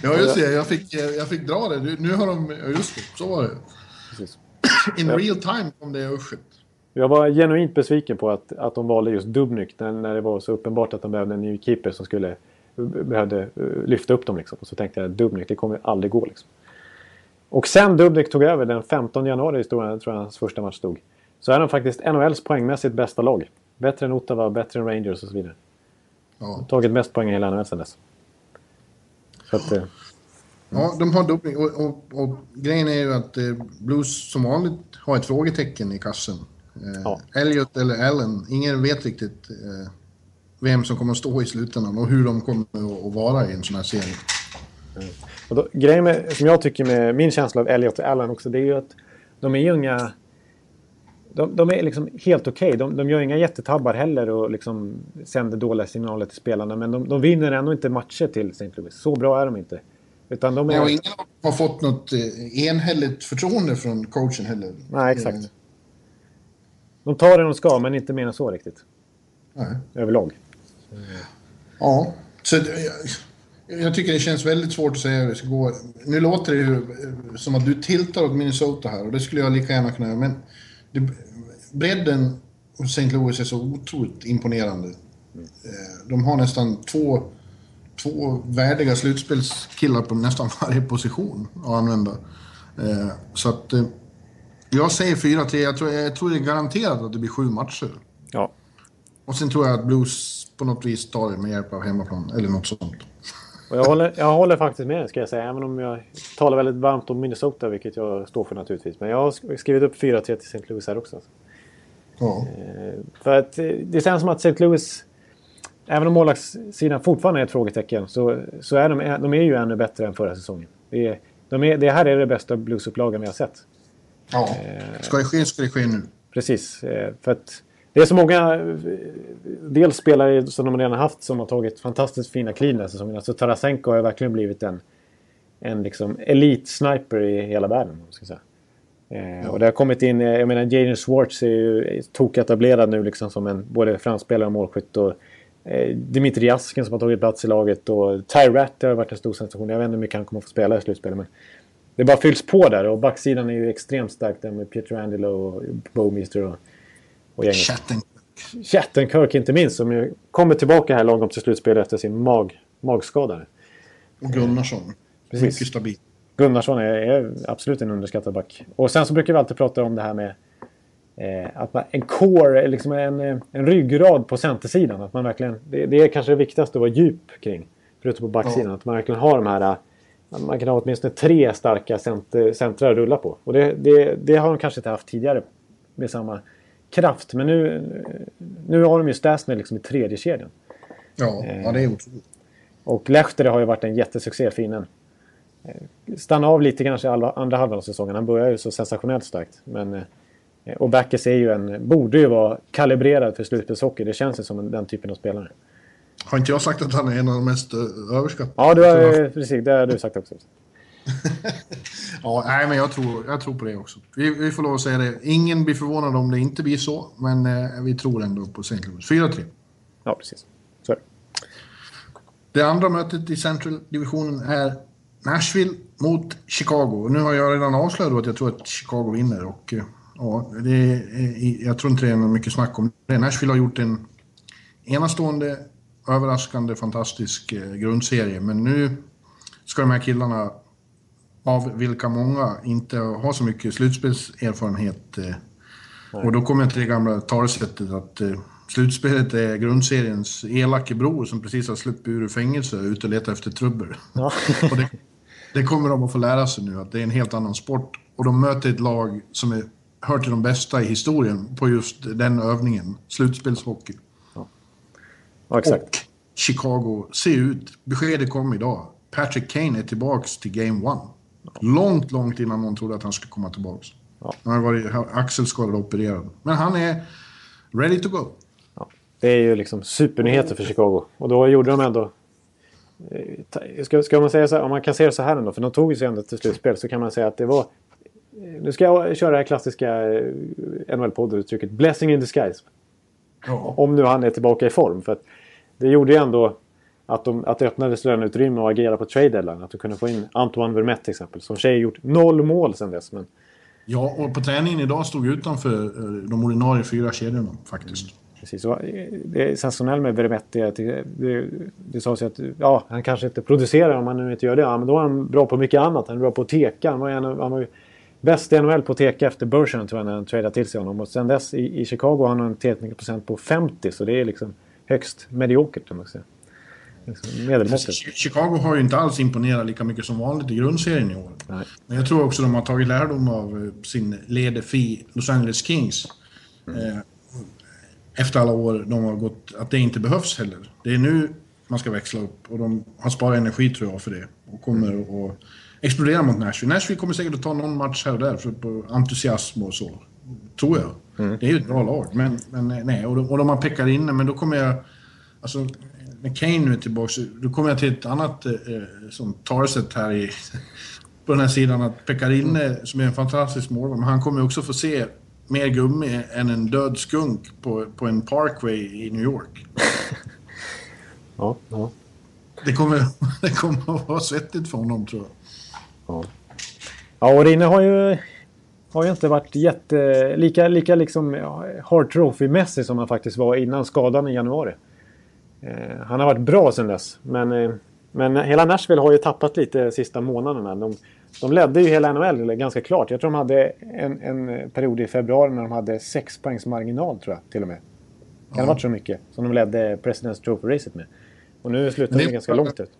Ja, just det. Jag fick, eh, jag fick dra det. Nu har de... Just det, så var det. Precis. [coughs] In real time kom det uschet. Jag var genuint besviken på att, att de valde just Dubnyk när, när det var så uppenbart att de behövde en ny keeper som skulle behövde uh, lyfta upp dem. Liksom. Och så tänkte jag Dubnyk, det kommer aldrig gå. Liksom. Och sen Dubnyk tog över den 15 januari, tror jag hans första match stod. Så är de faktiskt NHLs poängmässigt bästa lag. Bättre än Ottawa, bättre än Rangers och så vidare. Ja. Tagit mest poäng i hela NHL sen dess. Så att, uh, Ja, de har doping. Och, och, och, grejen är ju att eh, Blues som vanligt har ett frågetecken i kassen. Eh, Ja. Elliot eller Allen, ingen vet riktigt eh, vem som kommer att stå i slutändan och hur de kommer att- vara i en sån här serie. Och då, grejen med, som jag tycker med min känsla av Elliot och Allen också, det är ju att de är ju inga... De, de är liksom helt okej. De, de gör inga jättetabbar heller och liksom sänder dåliga signaler till spelarna. Men de, de vinner ändå inte matcher till St. Louis. Så bra är de inte. Utan de Nej, är... och ingen har fått något eh, enhälligt förtroende från coachen heller. Nej, exakt. De tar det de ska, men inte mer än så riktigt. Nej. Överlag. Ja, så jag, jag tycker det känns väldigt svårt att säga hur det ska gå. Nu låter det ju eh, som att du tiltar åt Minnesota här och det skulle jag lika gärna kunna göra. Men det, bredden hos St. Louis är så otroligt imponerande. Eh, De har nästan två, två värdiga slutspelskillar på nästan varje position att använda. Eh, Så att eh, jag säger 4-3. Jag tror, jag tror det är garanterat att det blir sju matcher. Ja. Och sen tror jag att Blues på något vis tar det med hjälp av hemmaplan, eller något sånt. Och jag, håller, jag håller faktiskt med ska jag säga. Även om jag talar väldigt varmt om Minnesota, vilket jag står för naturligtvis. Men jag har sk- skrivit upp 4-3 till St. Louis här också. Ja. För att eh, det känns som att St. Louis, även om målvaktssidan fortfarande är ett frågetecken, så, så är de, de är ju ännu bättre än förra säsongen. Det, är, de är, det här är det bästa bluesupplagan vi har sett. ja. Ska det ske ska det ske nu. Precis. eh, För att det är så många eh, dels spelare som de redan haft som har tagit fantastiskt fina kliv den här säsongen. Alltså Tarasenko har verkligen blivit en, en liksom elite-sniper i hela världen. Ska säga. Eh, Och det har kommit in, eh, jag menar Jaden Schwartz är ju toketablerad nu liksom som en både framspelare och målskytt. Och, eh, Dimitri Jaskin som har tagit plats i laget och Ty Rat har varit en stor sensation. Jag vet inte hur mycket han kommer att få spela i slutspelet. Men det bara fylls på där och backsidan är ju extremt stark där med Peter Angelo och Bowmeister och, och gänget. Chatten. Chattenkirk inte minst som ju kommer tillbaka här lagom till slutspel efter sin mag, magskada. Och Gunnarsson. Precis. Mycket stabil. Gunnarsson är, är absolut en underskattad back. Och sen så brukar vi alltid prata om det här med eh, att man, en core, liksom en, eh, en ryggrad på centersidan. Att man verkligen, det, det är kanske det viktigaste att vara djup kring. Förutom på backsidan. Ja. Att man verkligen har de här... eh, Man kan ha åtminstone tre starka center, centrar att rulla på. Och det, det, det har de kanske inte haft tidigare med samma kraft. Men nu, nu har de ju Stasny liksom i tredje kedjan. Ja, ja, det är otroligt. Och Lehtere har ju varit en jättesuccé, finnen. Eh, Stanna av lite kanske i alla- andra halvan av säsongen. Han börjar ju så sensationellt starkt. Men, eh, och Backes är ju en, borde ju vara kalibrerad för slutspelshockey. Det känns ju som en, den typen av spelare. Har inte jag sagt att han är en av de mest eh, överskattade? Ja, du har, eh, precis. Det har du sagt också. [laughs] Ja, nej, men jag tror, jag tror på det också. Vi, vi får lov att säga det. Ingen blir förvånad om det inte blir så, men eh, vi tror ändå på St. Louis. 4-3. Ja, precis. Så det. Andra mötet i Central-divisionen är Nashville mot Chicago. Nu har jag redan avslöjat att jag tror att Chicago vinner. Och, eh, ja, det är, jag tror inte det är mycket snack om det. Nashville har gjort en enastående, överraskande, fantastisk eh, grundserie. Men nu ska de här killarna, av vilka många inte har så mycket slutspelserfarenhet. Eh, och då kommer jag till det gamla talesättet att eh, slutspelet är grundseriens elake bror som precis har sluppit ur fängelse och ute och letar efter trubbel. Ja. [laughs] och det, det kommer de att få lära sig nu, att det är en helt annan sport. Och de möter ett lag som är, hör till de bästa i historien på just den övningen, slutspelshockey. ja, exakt. Och Chicago ser ut, beskedet kom idag, Patrick Kane är tillbaks till Game One. Långt, långt innan någon trodde att han skulle komma tillbaks. Ja. Han har varit axelskadad och opererad. Men han är ready to go. Ja. Det är ju liksom supernyheter för Chicago. Och då gjorde de ändå... eh, Ska, ska man säga så här, om man kan se det så här ändå, för de tog sig ändå till slutspel, så kan man säga att det var... eh, Nu ska jag köra det här klassiska eh, NHL-podduttrycket “blessing in disguise”. Om nu han är tillbaka i form. För att det gjorde ju ändå att, de, att det öppnades löneutrymme och agera på trade deadline. Att du kunde få in Antoine Vermette till exempel. Som tjej gjort noll mål sedan dess. Men Ja, och på träningen idag stod utanför eh, de ordinarie fyra kedjorna faktiskt. Precis. Och det är sensationellt med Vermetti. att Det, det, det sades ju att ja, han kanske inte producerar om han nu inte gör det. Ja, men då är han bra på mycket annat. Han är bra på att teka. Han var, en, han var ju bäst i NHL på teka efter Bergeron tror jag när han tradade till sig honom. Och sen dess i, i Chicago har han en teknikerprocent på 50. Så det är liksom högst mediokert man säga. Liksom Chicago har ju inte alls imponerat lika mycket som vanligt i grundserien i år. Nej. Men jag tror också de har tagit lärdom av eh, sin ledefi Los Angeles Kings. Eh, efter alla år de har gått, att det inte behövs heller. Det är nu man ska växla upp och de har sparat energi tror jag för det. Och kommer att explodera mot Nashville. Nashville kommer säkert att ta någon match här och där för på entusiasm och så. Tror jag. Det är ju ett bra lag. Men, men nej, och och de har Pekka inne, men då kommer jag... Alltså, när Kane nu är tillbaka, då kommer jag till ett annat eh, som talesätt här i, [laughs] på den här sidan. Att Pekarinne, som är en fantastisk målvakt, han kommer också få se mer gummi än en död skunk på, på en parkway i New York. [laughs] Ja, ja. Det kommer, [laughs] det kommer att vara svettigt för honom tror jag. Ja, ja och Rinne har ju, har ju inte varit jätte, lika, lika liksom ja, hard trophy-mässig som han faktiskt var innan skadan i januari. Eh, han har varit bra sedan dess. Men, eh, men hela Nashville har ju tappat lite sista månaderna. De, de ledde ju hela NHL ganska klart. Jag tror de hade en, en period i februari när de hade sex poängs marginal tror jag till och med. Kan det ha varit så mycket som de ledde President's Trophy-racet med. Och nu slutar Det ganska långt ut.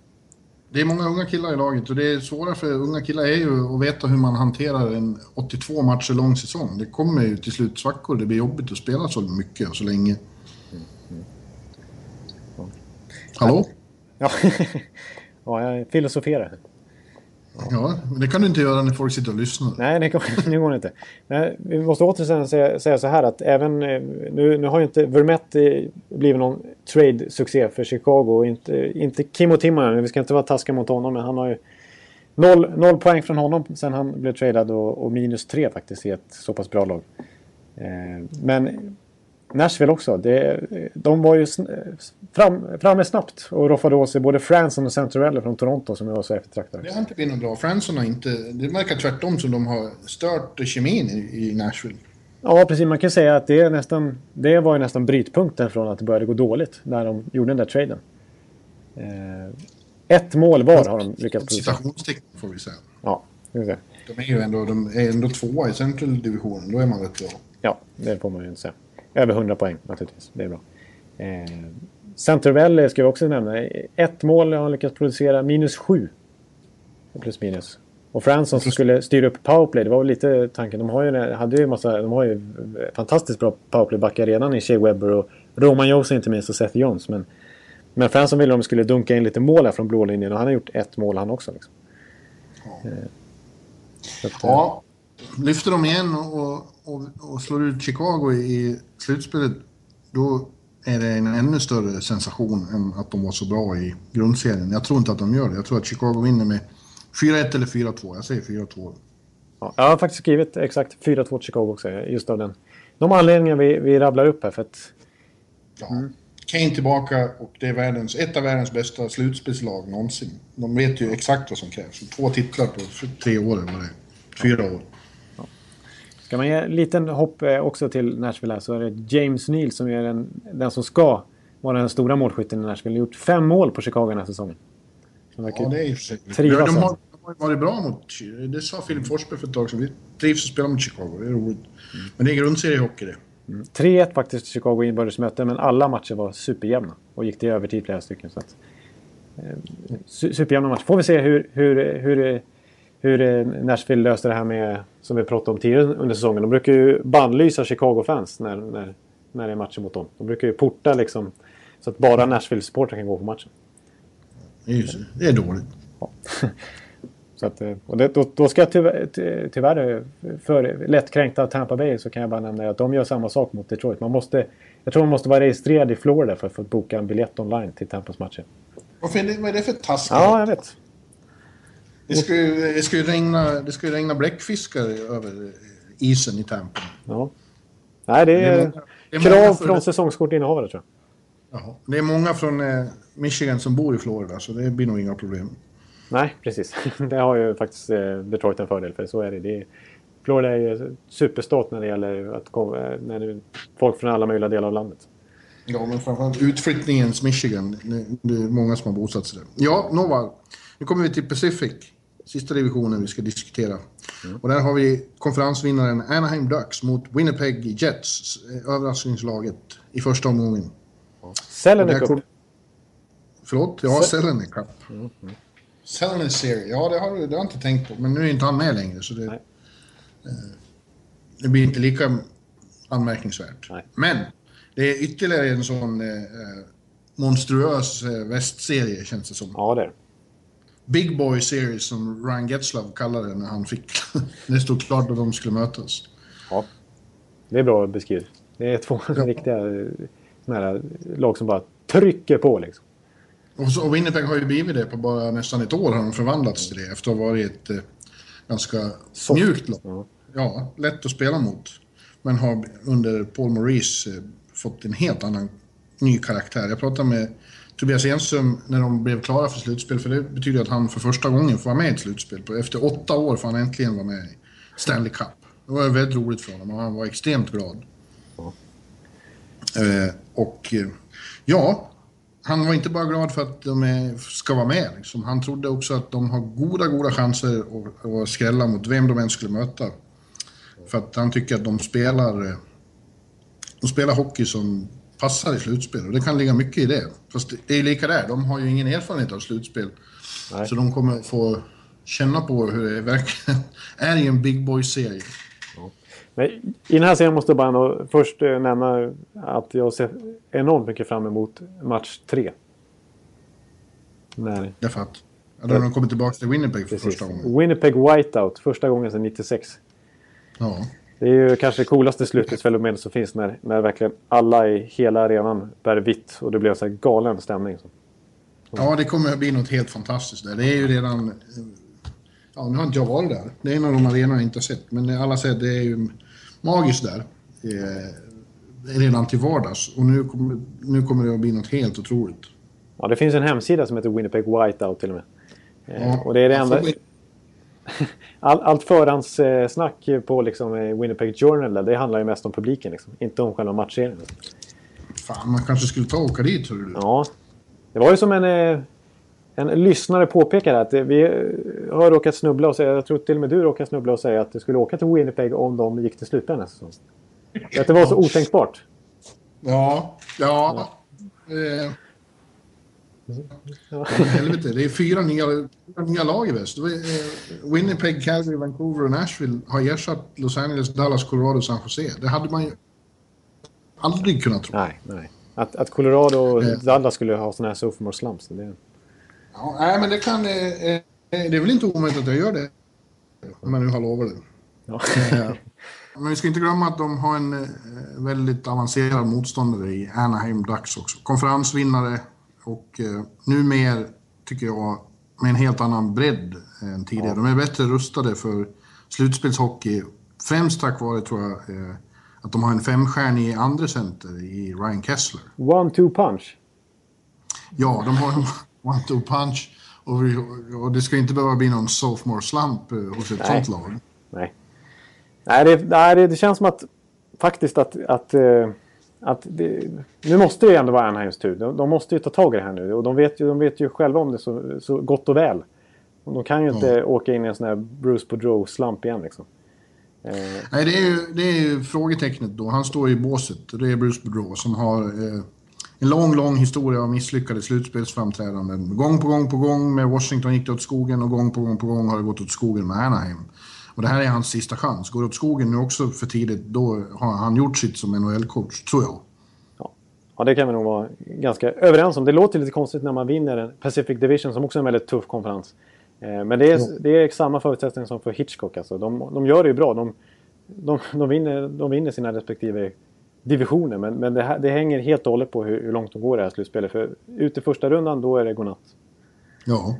Det är många unga killar i laget och det är svåra för unga killar är ju att veta hur man hanterar en 82 matcher lång säsong. Det kommer ju till slut svackor. Det blir jobbigt att spela så mycket och så länge. Hallå? Ja, [laughs] ja jag filosoferar. Ja, men det kan du inte göra när folk sitter och lyssnar. Nej, det, går- [laughs] det går inte. Nej, vi måste återigen säga, säga så här att även... Eh, nu, nu har ju inte Vermette eh, blivit någon trade-succé för Chicago. Inte, inte Kimmo Timonen, vi ska inte vara taskiga mot honom, men han har ju... Noll, noll poäng från honom sen han blev tradad och, och minus tre faktiskt i ett så pass bra lag. Eh, men Nashville också. Det, de var ju fram, framme snabbt och roffade åt sig både Franson och Centurelli från Toronto som var så eftertraktade. Det har inte blivit något bra. Franson har inte... Det verkar tvärtom som de har stört kemin i, i Nashville. Ja, precis. Man kan säga att det, är nästan, det var ju nästan brytpunkten från att det började gå dåligt när de gjorde den där traden. Eh, ett mål var har de lyckats producera. Citationstecken får vi säga. Ja, det. De är ju ändå, de är ändå tvåa i Central Division. Då är man rätt bra. ja, det får man ju inte säga. Över 100 poäng naturligtvis. Det är bra. Eh, Centervelle ska vi också nämna. Ett mål har han lyckats producera. Minus sju. Plus minus. Och Fransson som skulle styra upp powerplay. Det var väl lite tanken. De har ju, hade ju massa, de har ju fantastiskt bra powerplaybackar redan i Shea Webber och Roman Josi inte minst och Seth Jones. Men, men Fransson ville de skulle dunka in lite mål här från blå linjen och han har gjort ett mål han också. Liksom. Eh, så att, eh, Ja, lyfter de igen och, och, och slår ut Chicago i slutspelet, då är det en ännu större sensation än att de var så bra i grundserien. Jag tror inte att de gör det. Jag tror att Chicago vinner med 4-1 eller 4-2. Jag säger 4-2. Ja, jag har faktiskt skrivit exakt 4-2 till Chicago också. Just av den. De anledningar vi, vi rabblar upp här. För att, Ja. Kane tillbaka och det är världens, ett av världens bästa slutspelslag någonsin. De vet ju exakt vad som krävs. Två titlar på tre år eller vad det är. Fyra år. Ska man ge en liten hopp eh, också till Nashville här så är det James Neal som är den, den som ska vara den stora målskytten i Nashville. Har gjort fem mål på Chicago den här säsongen. Ja, det är ju. De, Trivas de, alltså. har, de har varit bra mot... Det sa Filip Forsberg för ett tag sedan. Vi trivs att spela mot Chicago. Det är roligt. Men det är grundseriehockey det. 3-1 faktiskt till Chicago i inbördes möte, men alla matcher var superjämna. Och gick till övertid flera stycken. Så att, eh, su- superjämna matcher. Får vi se hur, hur, hur, hur eh, Nashville löste det här med, som vi pratade om tidigare under säsongen. De brukar ju bannlysa Chicago-fans när, när, när det är matcher mot dem. De brukar ju porta liksom, så att bara Nashville-supportrar kan gå på matchen. Det det är dåligt. [laughs] Så att, eh, och det, då, då ska jag tyvärr, ty- tyvärr eh, för lättkränkta Tampa Bay så kan jag bara nämna att de gör samma sak mot Detroit. Man måste, jag tror man måste vara registrerad i Florida för att få boka en biljett online till Tampas matcher. Vad är det för taskigt? Ja, jag vet. Det ska, ju, det, ska ju regna, det ju regna bläckfiskar över isen i Tampa. Ja. Nej, det Det är är, många- det är krav för- från säsongskortinnehavare tror jag. Jaha. Det är många från eh, Michigan som bor i Florida, så det blir nog inga problem. Nej, precis. [laughs] Det har ju faktiskt eh, Detroit en fördel för. Så är det. det är, Florida är ju superstat när det gäller att komma, eh, när det är folk från alla möjliga delar av landet. Ja, men framförallt utflyttningens Michigan. Det, är många som har bosatt sig där. Ja, Nova. Nu kommer vi till Pacific. Sista divisionen vi ska diskutera. Och där har vi konferensvinnaren Anaheim Ducks mot Winnipeg Jets. eh, Överraskningslaget i första omgången. Sellenek Där upp. kom- Förlåt? Ja, Sellenek Cup. Sellenek Serie. Ja, det har, det har jag inte tänkt på. Men nu är inte han med längre, så det... Eh, Det blir inte lika anmärkningsvärt. Nej. Men det är ytterligare en sån eh, monstruös eh, västserie känns det som. Ja, det är. Big Boy Series som Ryan Getzlav kallade det när han fick... [laughs] när det stod klart att de skulle mötas. Ja. Det är bra beskrivet. Det är två riktiga eh, såna här lag som bara trycker på liksom. Och, så, och Winnipeg har ju blivit det på bara nästan ett år har de förvandlats till det efter att ha varit ett eh, ganska Soft. mjukt lag. Ja. Ja, lätt att spela mot. Men har under Paul Maurice eh, fått en helt annan ny karaktär. Jag pratade med Tobias Enström när de blev klara för slutspel, för det betyder att han för första gången får vara med i ett slutspel. Efter åtta år får han äntligen vara med i Stanley Cup. Det var väldigt roligt för honom och han var extremt glad. Eh, och eh, ja, han var inte bara glad för att de är, ska vara med. Liksom. Han trodde också att de har goda, goda chanser att, att skrälla mot vem de än skulle möta. För att han tycker att de spelar, eh, de spelar hockey som passar i slutspel. Och det kan ligga mycket i det. Fast det- är lika där, de har ju ingen erfarenhet av slutspel. Nej. Så de kommer få känna på hur det verkligen [laughs] är i en Big Boy-serie. Men I den här serien måste jag bara ändå först eh, nämna att jag ser enormt mycket fram emot match tre. När, Därför att ja, då har de kommit tillbaka till Winnipeg för precis. första gången. Winnipeg Whiteout, första gången sedan 96. Ja. Det är ju kanske det coolaste slutspelsfenomenet som finns när, när verkligen alla i hela arenan bär vitt och det blir en så här galen stämning. ja, det kommer att bli något helt fantastiskt där. Det är ju redan... Ja, nu har inte jag varit där. Det är en av de arenorna jag inte har sett. Men alla säger att det är ju magiskt där. Eh, redan till vardags. Och nu kommer, nu kommer det att bli något helt otroligt. Ja, det finns en hemsida som heter Winnipeg Whiteout till och med. Eh, Ja, och det är det enda... får All, allt förhandssnack på liksom, Winnipeg Journal det handlar ju mest om publiken. Liksom. Inte om själva matchserien. Fan, man kanske skulle ta och åka dit, hörru du. Ja. Det var ju som en, eh, en lyssnare påpekade att vi eh, har råkat snubbla och säga, jag tror till och med du råkade snubbla och säga att du skulle åka till Winnipeg om de gick till slutspel nästa säsong. Att det var så otänkbart. Ja, ja. Eh, Ja. helvete, det är fyra nya, fyra nya lag i väst. Eh, Winnipeg, Calgary, Vancouver och Nashville har ersatt Los Angeles, Dallas, Colorado och San Jose. Det hade man ju aldrig kunnat tro. Nej, nej. Att, att Colorado och Eh. Dallas skulle ha sådana här sophomore slumps. Det, Ja, nej, men det kan... Eh, det är väl inte omöjligt att jag gör det. Om jag nu har lovat det. ja. Eh, Men vi ska inte glömma att de har en väldigt avancerad motståndare i Anaheim Ducks också. Konferensvinnare och eh, nu mer, tycker jag, med en helt annan bredd än tidigare. De är bättre rustade för slutspelshockey. Främst tack vare, tror jag, eh, att de har en femstjärnig andra center i Ryan Kessler. One-two punch. Ja, de har en [laughs] one-two punch. Och, och det ska inte behöva bli någon sophomore slump eh, hos ett Nej. sånt lag. Nej. Nej, det, nej det, det känns som att faktiskt att, att, eh, att det, nu måste det ju ändå vara Anaheims tur. De, de måste ju ta tag i det här nu och de vet ju, de vet ju själva om det så, så gott och väl. Och de kan ju inte åka in i en sån här Bruce Boudreau-slump igen liksom. Eh, Nej, det är, ju, det är ju frågetecknet då. Han står i båset. Det är Bruce Boudreau som har eh, en lång, lång historia av misslyckade slutspelsframträdanden. Gång på gång på gång med Washington gick det åt skogen och gång på gång på gång har det gått åt skogen med Anaheim. Och det här är hans sista chans. Går det åt skogen nu också för tidigt, då har han gjort sitt som NHL-coach, tror jag. Ja, det kan vi nog vara ganska överens om. Det låter lite konstigt när man vinner en Pacific Division som också är en väldigt tuff konferens. Eh, Men det är, det är samma förutsättning som för Hitchcock. Alltså. De, de gör det ju bra. De, de, de, vinner, de vinner sina respektive divisioner. Men, men det, här, det hänger helt och hållet på hur, hur långt de går i det här slutspelet. För ut i första rundan, då är det godnatt. Ja.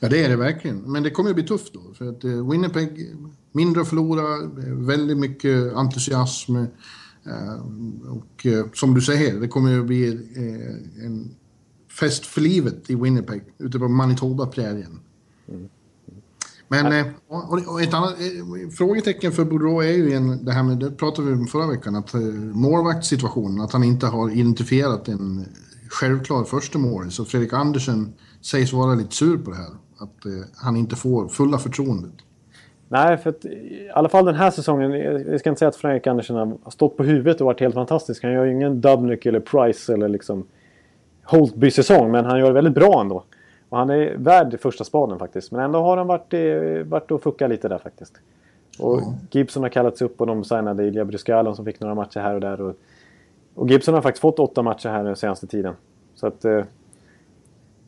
Ja, det är det verkligen. Men det kommer ju bli tufft då. För att eh, Winnipeg, mindre att förlora, väldigt mycket entusiasm. Eh, och eh, som du säger, det kommer ju bli en fest för livet i Winnipeg, ute på Manitoba-prärien. Men och, ett annat frågetecken för Boudreau är ju en, det här med, det pratade vi om förra veckan, att målvaktssituationen, att han inte har identifierat en självklar första mål. Så Fredrik Andersen sägs vara lite sur på det här, att eh, han inte får fulla förtroendet. Nej, för att, i alla fall den här säsongen. Jag ska inte säga att Frank Andersen har stått på huvudet och varit helt fantastisk. Han gör ju ingen Dubnyk eller Price eller liksom Holtby-säsong. Men han gör det väldigt bra ändå. Och han är värd första spaden faktiskt. Men ändå har han varit, eh, varit och fuckat lite där faktiskt. Och Gibson har kallats upp och de signade Ilja Bryskalon som fick några matcher här och där. Och, och Gibson har faktiskt fått åtta matcher här den senaste tiden. Så att...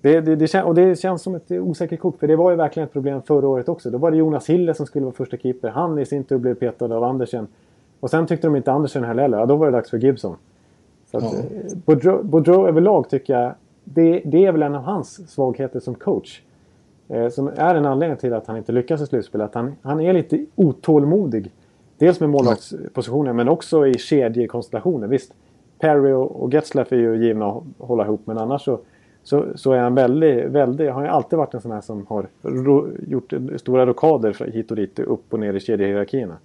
Det, det, det, och det känns som ett osäkert kort, för det var ju verkligen ett problem förra året också. Då var det Jonas Hille som skulle vara första keeper. Han i sin tur blev petad av Andersen. Och sen tyckte de inte Andersen heller. Ja, då var det dags för Gibson. Så att, Ja. eh, Boudreau, Boudreau överlag tycker jag, det, det är väl en av hans svagheter som coach. Eh, som är en anledning till att han inte lyckas i slutspel. Att han, han är lite otålmodig. Dels med målvaktspositionen men också i kedjekonstellationer. Visst, Perry och, och Getzlaff är ju givna att hålla ihop men annars så, så, så är han väldigt, väldigt, har ju alltid varit en sån här som har ro, gjort stora rockader hit och dit, upp och ner i kedjehierarkierna.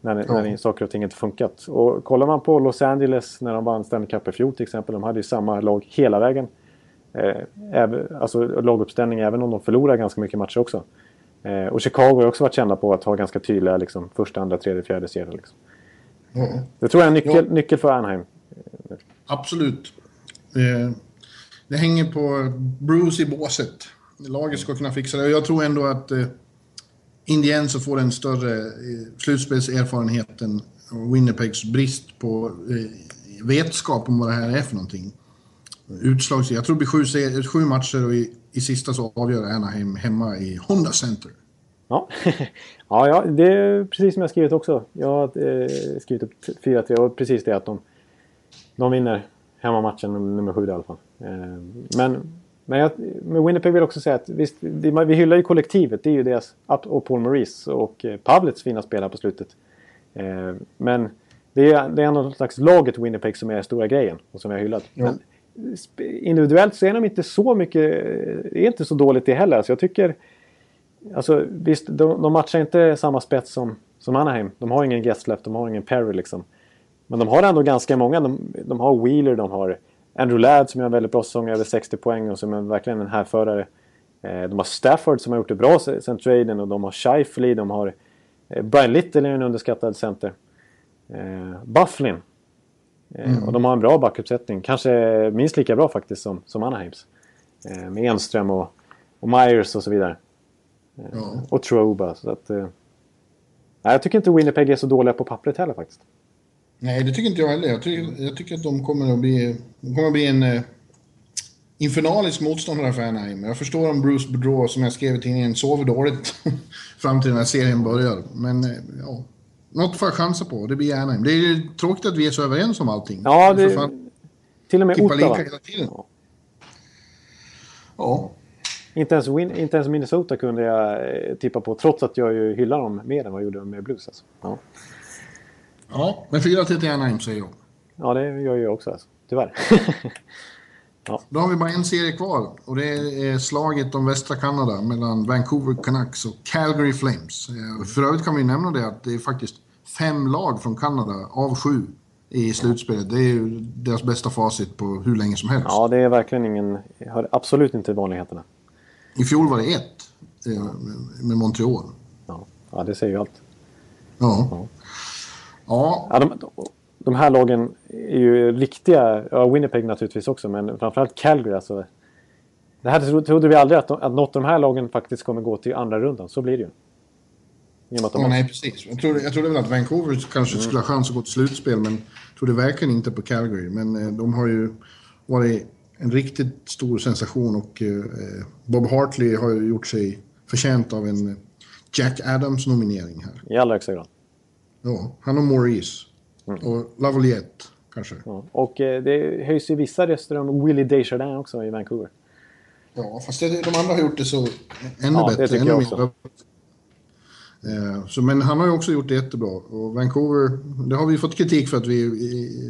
När, när det- saker och ting inte funkat. Och kollar man på Los Angeles när de vann Stanley Cup i fjol till exempel. De hade ju samma lag hela vägen. Eh, även, alltså laguppställning även om de förlorar ganska mycket matcher också. Eh, och Chicago har också varit kända på att ha ganska tydliga liksom, första, andra, tredje, fjärde serier. Liksom. Ja. Det tror jag är en nyckel, nyckel för Anaheim. Absolut. Eh, det hänger på Bruce i båset. Laget ska kunna fixa det. Jag tror ändå att eh, Indiens får en större eh, slutspelserfarenhet än Winnipegs brist på eh, vetskap om vad det här är för någonting. Utslags, jag tror det blir sju, sju matcher och i, i sista så avgör Anaheim hemma i Honda Center. Ja. [laughs] ja, ja, det är precis som jag skrivit också. Jag har eh, skrivit upp 4-3 och precis det att de, de vinner hemmamatchen nummer 7 i alla fall. Eh, men men jag, med Winnipeg vill jag också säga att visst, vi hyllar ju kollektivet. Det är ju deras, och Paul Maurice och eh, Pavlets fina spel här på slutet. Eh, men det är, det är ändå något slags laget Winnipeg som är den stora grejen och som jag hyllat. Men sp- individuellt så är de inte så mycket, det är inte så dåligt det heller. Så jag tycker Alltså visst, de, de matchar inte samma spets som, som Anaheim. De har ingen Getzlaff, de har ingen Perry liksom. Men de har ändå ganska många. De, de har Wheeler, de har Andrew Ladd som gör en väldigt bra säsong, över 60 poäng och som är verkligen en härförare. Eh, de har Stafford som har gjort det bra se- sen traden och de har Scheifele, de har eh, Brian Little är en underskattad center. Eh, Bufflin. Eh, Och de har en bra backuppsättning. Kanske minst lika bra faktiskt som, som Anaheims. Med Enström och, och Myers och så vidare. Ja. Och Troba. Så att, nej, jag tycker inte Winnipeg är så dåliga på pappret heller faktiskt. Nej, det tycker inte jag heller. Jag tycker, jag tycker att de kommer att bli, de kommer att bli en eh, infernalisk motståndare för Anaheim. Jag förstår om Bruce Boudreau, som jag skrev i tidningen, sover dåligt [laughs] fram till den här serien börjar. Men eh, ja, något får jag chansa på. Det blir Anaheim. Det är tråkigt att vi är så överens om allting. Ja, det, fan, till och med Ottawa. lika hela tiden. Ja. Ja. Inte ens, Win, inte ens Minnesota kunde jag eh, tippa på trots att jag ju hyllar dem mer än vad jag gjorde med Blues. Alltså. Ja. Ja, men 4-3 till Anaheim säger jag. ja, det gör jag också alltså. Tyvärr. [laughs] Då har vi bara en serie kvar och det är slaget om västra Kanada mellan Vancouver Canucks och Calgary Flames. Eh, För övrigt kan vi nämna det att det är faktiskt fem lag från Kanada av sju i slutspelet. Det är ju deras bästa facit på hur länge som helst. ja, det är verkligen ingen... Hör absolut inte vanligheterna. I fjol var det ett eh, med Montreal. Ja, ja det säger ju allt. Ja. Ja, Ja, de, de här lagen är ju riktiga, ja, Winnipeg naturligtvis också, men framförallt Calgary. Alltså, det här tro- trodde vi aldrig att, de, att något av de här lagen faktiskt kommer gå till andra rundan. Så blir det ju. Ja har- nej precis. Jag trodde, jag trodde väl att Vancouver kanske skulle ha chans att gå till slutspel men trodde verkligen inte på Calgary. Men eh, de har ju varit en riktigt stor sensation och eh, Bob Hartley har ju gjort sig förtjänt av en Jack Adams-nominering här. I allra högsta grad. Ja, han och Maurice. Och Lavaliette, kanske. Ja. Och eh, det höjs ju vissa röster om Willie Desjardins också i Vancouver. Ja, fast det, de andra har gjort det så ännu Ja, det bättre. tycker ännu mer. Eh, Så, men han har ju också gjort det jättebra. Och Vancouver, det har vi fått kritik för att vi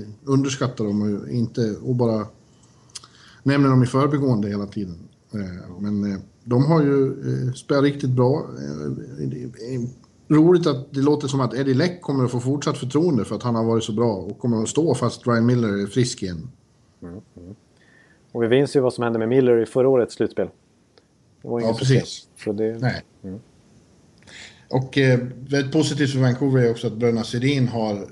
eh, underskattar dem och, inte, och bara nämner dem i förbigående hela tiden. Eh, Men eh, de har ju eh, spelat riktigt bra. Roligt att det låter som att Eddie Leck kommer att få fortsatt förtroende för att han har varit så bra och kommer att stå fast Ryan Miller är frisk igen. Och vi minns ju vad som hände med Miller i förra årets slutspel. Det var Ja, precis. Så det, Nej. Och eh, väldigt positivt för Vancouver är också att bröderna Sedin har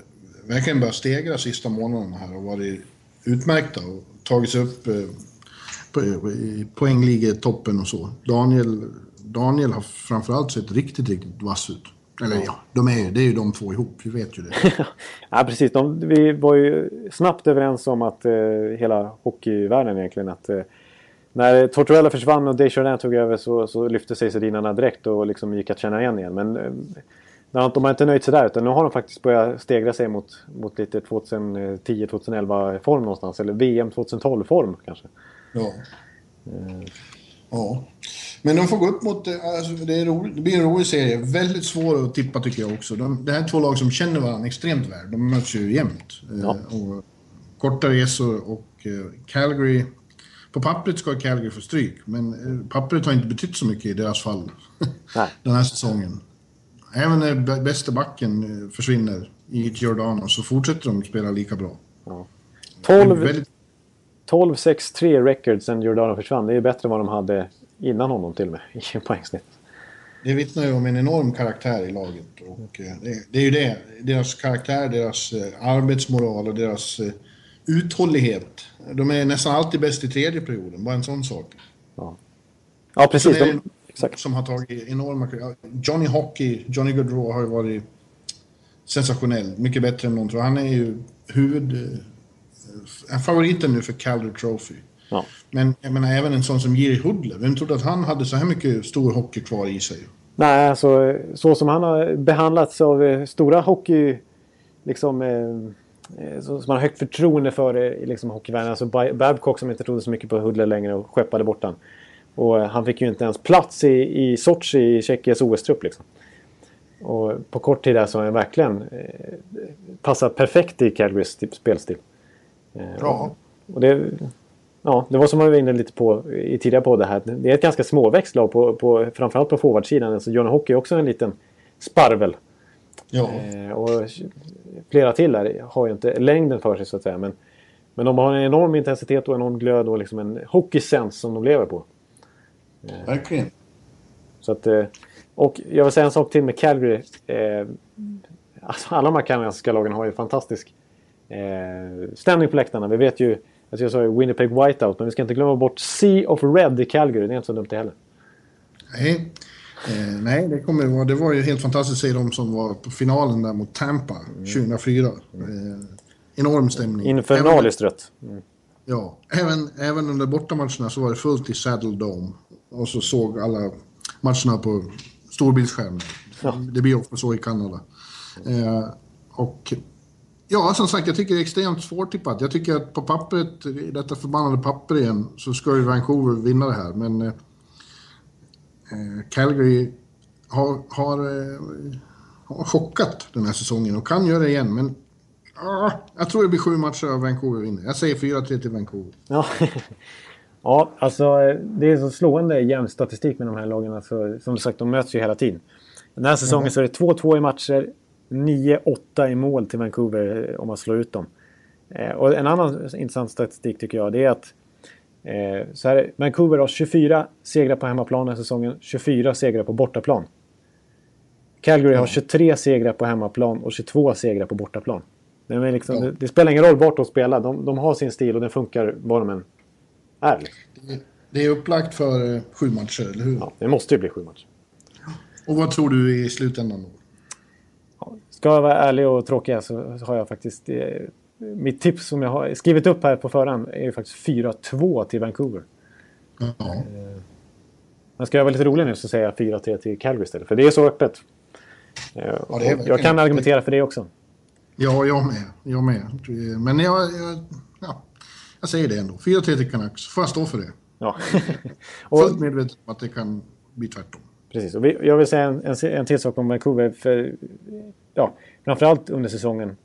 verkligen börjat stegra sista månaderna här och varit utmärkta och tagit sig upp eh, på, i poängligetoppen och så. Daniel, Daniel har framförallt sett riktigt, riktigt vass ut. Eller ja, de är det är ju de två ihop, vi vet ju det. [laughs] ja, precis. De, vi var ju snabbt överens om att eh, hela hockeyvärlden egentligen att eh, när Tortorella försvann och Desjardins tog över så, så lyfte sig Sedinarna direkt och liksom gick att känna igen igen. Men eh, de har inte nöjt sig där utan nu har de faktiskt börjat stegra sig mot, mot lite 2010-2011 form någonstans. Eller VM 2012 form kanske. Ja. Ja. Men de får gå upp mot... Alltså, det, är roligt, det blir en rolig serie. Väldigt svår att tippa tycker jag också. De, det här är två lag som känner varandra extremt väl. De möts ju jämt. Ja. Eh, och, korta resor och eh, Calgary... På pappret ska Calgary få stryk, men eh, pappret har inte betytt så mycket i deras fall [laughs] Nej. den här säsongen. Även när bä- bästa backen eh, försvinner i Giordano så fortsätter de spela lika bra. Ja. Det är 12, Väldigt, 12-6-3 record sen Giordano försvann. Det är bättre än vad de hade innan honom till och med i [laughs] poängsnitt. Det vittnar ju om en enorm karaktär i laget. Och, eh, det, är ju det. Deras karaktär, deras eh, arbetsmoral och deras eh, uthållighet. De är nästan alltid bäst i tredje perioden, bara en sån sak. Ja, ja precis. Är, De, exakt. som har tagit enorma... Johnny Hockey, Johnny Gaudreau har ju varit sensationell. Mycket bättre än någon tror. Han är ju huvud... eh, favoriten nu för Calder Trophy. Ja. Men jag menar även en sån som Jiri Hudler. Vem trodde att han hade så här mycket stor hockey kvar i sig? Nej, alltså så som han har behandlats av eh, stora hockey... Liksom... Eh, eh, som man har högt förtroende för i liksom, hockeyvärlden. Alltså Ba- Babcock som inte trodde så mycket på Hudler längre och skeppade bort han. Och han fick ju inte ens plats i, i Sochi i Tjeckiens OS-trupp liksom. Och på kort tid där så har han verkligen eh, passat perfekt i Calgarys typ, spelstil. Eh, Ja. och det, ja, det var som man var inne lite på i tidigare på det här. Det är ett ganska småväxt lag, på, på, framförallt på forwardsidan. Alltså Johnny Hockey är också en liten sparvel. Ja. Eh, och flera till där har ju inte längden för sig så att säga. Men, men de har en enorm intensitet och enorm glöd och liksom en hockeysens som de lever på. Verkligen. Så att, eh, och jag vill säga en sak till med Calgary. Eh, alltså alla de här kanadensiska lagen har ju fantastisk eh, stämning på läktarna. Vi vet ju, alltså jag sa ju Winnipeg Whiteout, men vi ska inte glömma bort Sea of Red i Calgary. Det är inte så dumt det heller. Nej. Eh, nej, det kommer vara. Det var ju helt fantastiskt att se de som var på finalen där mot Tampa 2004. Eh, enorm stämning. Infernaliskt rött. Mm. ja, även, även under bortamatcherna så var det fullt i Saddle Dome. Och så såg alla matcherna på storbildsskärm. Det blir ofta så i Kanada. Eh, och ja, som sagt, jag tycker det är extremt svårtippat. Jag tycker att på pappret, i detta förbannade papper igen, så ska ju Vancouver vinna det här. Men eh, Eh, Calgary har, har, eh, har chockat den här säsongen och kan göra det igen. Men ah, jag tror det blir sju matcher av Vancouver vinner. Jag säger 4-3 till Vancouver. Ja. [laughs] ja, alltså det är så slående jämn statistik med de här lagen. Alltså, som sagt, de möts ju hela tiden. Den här säsongen så är det 2-2 i matcher, 9-8 i mål till Vancouver eh, om man slår ut dem. Eh, och en annan intressant statistik tycker jag det är att eh, så här, Vancouver har 24 segrar på hemmaplan den här säsongen, 24 segrar på bortaplan. Calgary har 23 segrar på hemmaplan och 22 segrar på bortaplan. Det, liksom, Ja. det, det spelar ingen roll vart de spelar, de, de har sin stil och den funkar var de än är. Liksom. Det- Det är upplagt för sju matcher, eller hur? Ja, det måste ju bli sju matcher. Och vad tror du i slutändan? Ska jag vara ärlig och tråkig så har jag faktiskt... Eh, mitt tips som jag har skrivit upp här på förhand är ju faktiskt 4-2 till Vancouver. Ja, Men ska jag vara lite rolig nu så säger jag 4-3 till Calgary istället. För det är så öppet. Eh, det är jag kan argumentera för det också. ja jag med. Jag med. Men jag, jag, ja, jag säger det ändå. 4-3 till Canucks. Får jag stå för det? Ja. [laughs] och, Fullt medveten om att det kan bli tvärtom. precis. Och vi, jag vill säga en, en, en till sak om Vancouver. För, ja, framförallt under säsongen.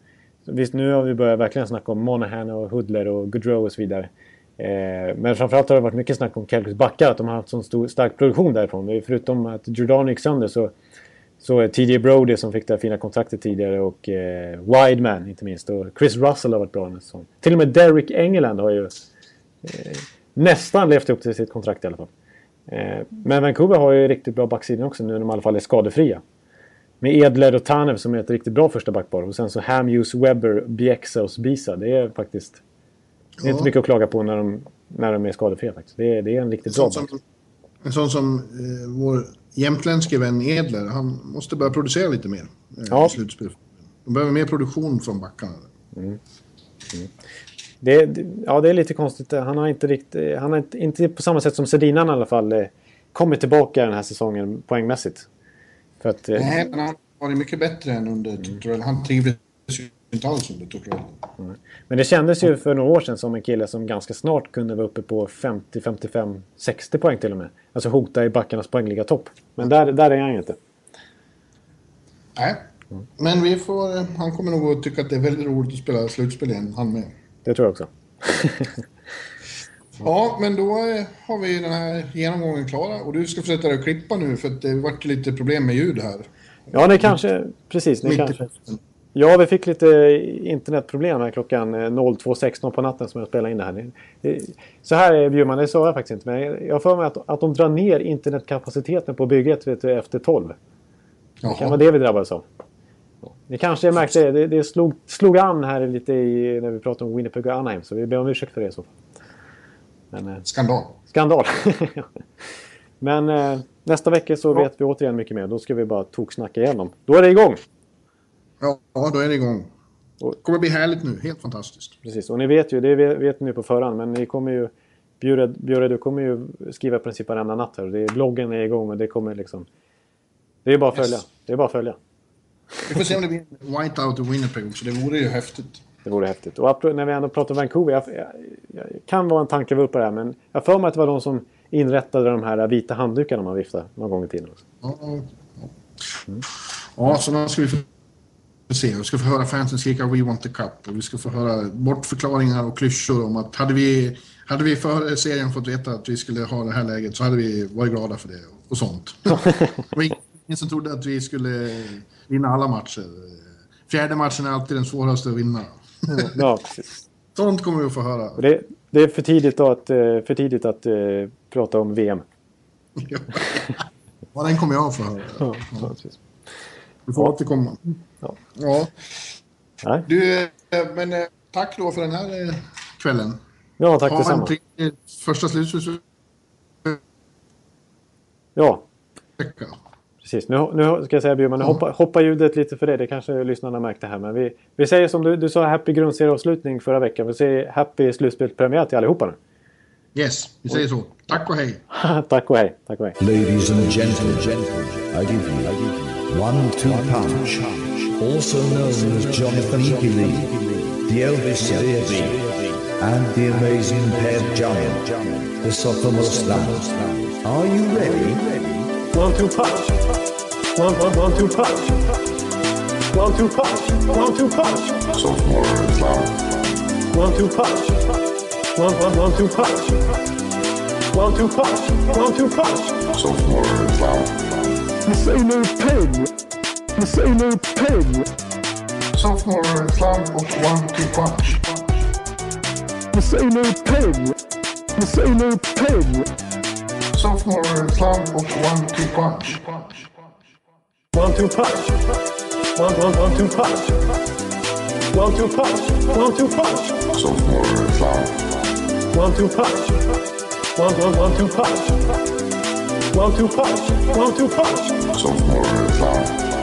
Visst, nu har vi börjat verkligen snacka om Monahan och Hudler och Goodrow och så vidare. Eh, men framförallt har det varit mycket snack om Calgarys backar. Att de har haft så stor, stark produktion därifrån. Förutom att Jordan gick sönder så, så är TJ Brody som fick det här fina kontraktet tidigare och eh, Wideman inte minst. Och Chris Russell har varit bra den säsongen. Till och med Derek England har ju eh, nästan levt upp till sitt kontrakt i alla fall. Eh, men Vancouver har ju riktigt bra backsidan också nu när de i alla fall är skadefria. Med Edler och Tanev som är ett riktigt bra första backpar. Och sen så Hamhughes, Webber, Bjäxa och Spisa. Det är faktiskt... Det är inte mycket att klaga på när de, när de är skadefria faktiskt. Det är, det är en riktigt bra back. en sån som eh, vår jämtländske vän Edler, han måste börja producera lite mer eh, Ja. i slutspel. De behöver mer produktion från backarna. Det, det, ja, det är lite konstigt. Han har inte riktigt, han har inte, inte på samma sätt som Sedinan i alla fall eh, kommit tillbaka den här säsongen poängmässigt. För att, eh, Nej, men han har varit mycket bättre än under Tortorella. Han trivdes ju inte alls under Tortorella. Men det kändes ju för några år sedan som en kille som ganska snart kunde vara uppe på 50, 55, 60 poäng till och med. Alltså hota i backarnas poängliga topp. Men där, där är han ju inte. Nej, men vi får... eh, Han kommer nog att tycka att det är väldigt roligt att spela slutspel igen, han med. Det tror jag också. [laughs] Ja, men då eh, har vi den här genomgången klara. Och du ska få sätta dig och klippa nu för att det vart lite problem med ljud här. Ja, det kanske... Precis, det Mitt i kanske... Ja, vi fick lite internetproblem här klockan eh, 02.16 på natten som jag spelade in det här. Så här är Bjurman, det sa jag faktiskt inte. Men jag för mig att, att de drar ner internetkapaciteten på bygget vet du, efter 12. Det kan vara Jaha. det vi drabbades av. Ni kanske märkte. Det, det slog, slog an här lite i, när vi pratade om Winnipeg och Anaheim. Så vi ber om ursäkt för det i så fall. Men, eh, Skandal. skandal. [laughs] Men eh, nästa vecka så vet vi återigen mycket mer. Då ska vi bara toksnacka igenom. Då är det igång! Ja, då är det igång. Det kommer bli härligt nu. Helt fantastiskt. Precis, och ni vet ju, det vet ni på förhand, men ni kommer ju... Bjure, Bjure, du kommer ju skriva i princip varenda natt här. Det är, bloggen är igång och det kommer liksom... Det är bara att Yes. följa. Det är bara att följa. Vi får se om det blir en whiteout i Winnipeg också. Det vore ju häftigt. Det vore häftigt. Och när vi ändå pratar Vancouver, jag, jag, jag kan vara en tankevurpa där, men jag för mig att det var de som inrättade de här vita handdukarna man viftade någon gång i tiden. Också. Ja, ja. så nu ska vi få se. Vi ska få höra fansen skrika We want the cup. Och vi ska få höra bortförklaringar och klyschor om att hade vi, hade vi före serien fått veta att vi skulle ha det här läget så hade vi varit glada för det och sånt. [laughs] Det ingen som trodde att vi skulle vinna alla matcher. Fjärde matchen är alltid den svåraste att vinna. Ja, precis. Sånt kommer vi att få höra. Det, det är för tidigt att, eh, för tidigt att eh, prata om VM. Ja, den kommer jag att få höra. Ja, ja, precis. Du får återkomma. Ja. Ja. Nej. Du, eh, men tack då för den här kvällen. Ja, tack Ha detsamma. en trevlig första slutspelsvecka. Ja, precis. Nu, nu ska jag säga Bjurman, nu hoppar, hoppar ljudet lite för dig. Det kanske lyssnarna märkte här. Men vi, vi säger som du, du sa, happy grundserieavslutning förra veckan. Vi säger happy slutspelspremiär till allihopa nu. Yes, vi säger så. Tack och hej. [laughs] Tack och hej. Tack och hej. Ladies and gentlemen, I give you one-two punch, also known as Jonathan Eagley, the Elvis Theatre, and the amazing Pep Giant, the sophomore slump. Are you ready? One, two, punch. One, one, one, two, punch. One, two, punch. One, two, punch. One, two, punch. One, one, one, two, punch. One, two, punch. One, two, punch. This ain't no pen. This ain't no pen. Sophomore slam och one two punch. This ain't no pen. This ain't no pen. Sophomore slam och one two punch. One, two, punch. One, one, one, two, punch. One, two, punch. One, two, punch. Sophomore slam. One, two, punch. One, one, one, two, punch. One, two, punch. One, two, punch. Sophomore slam.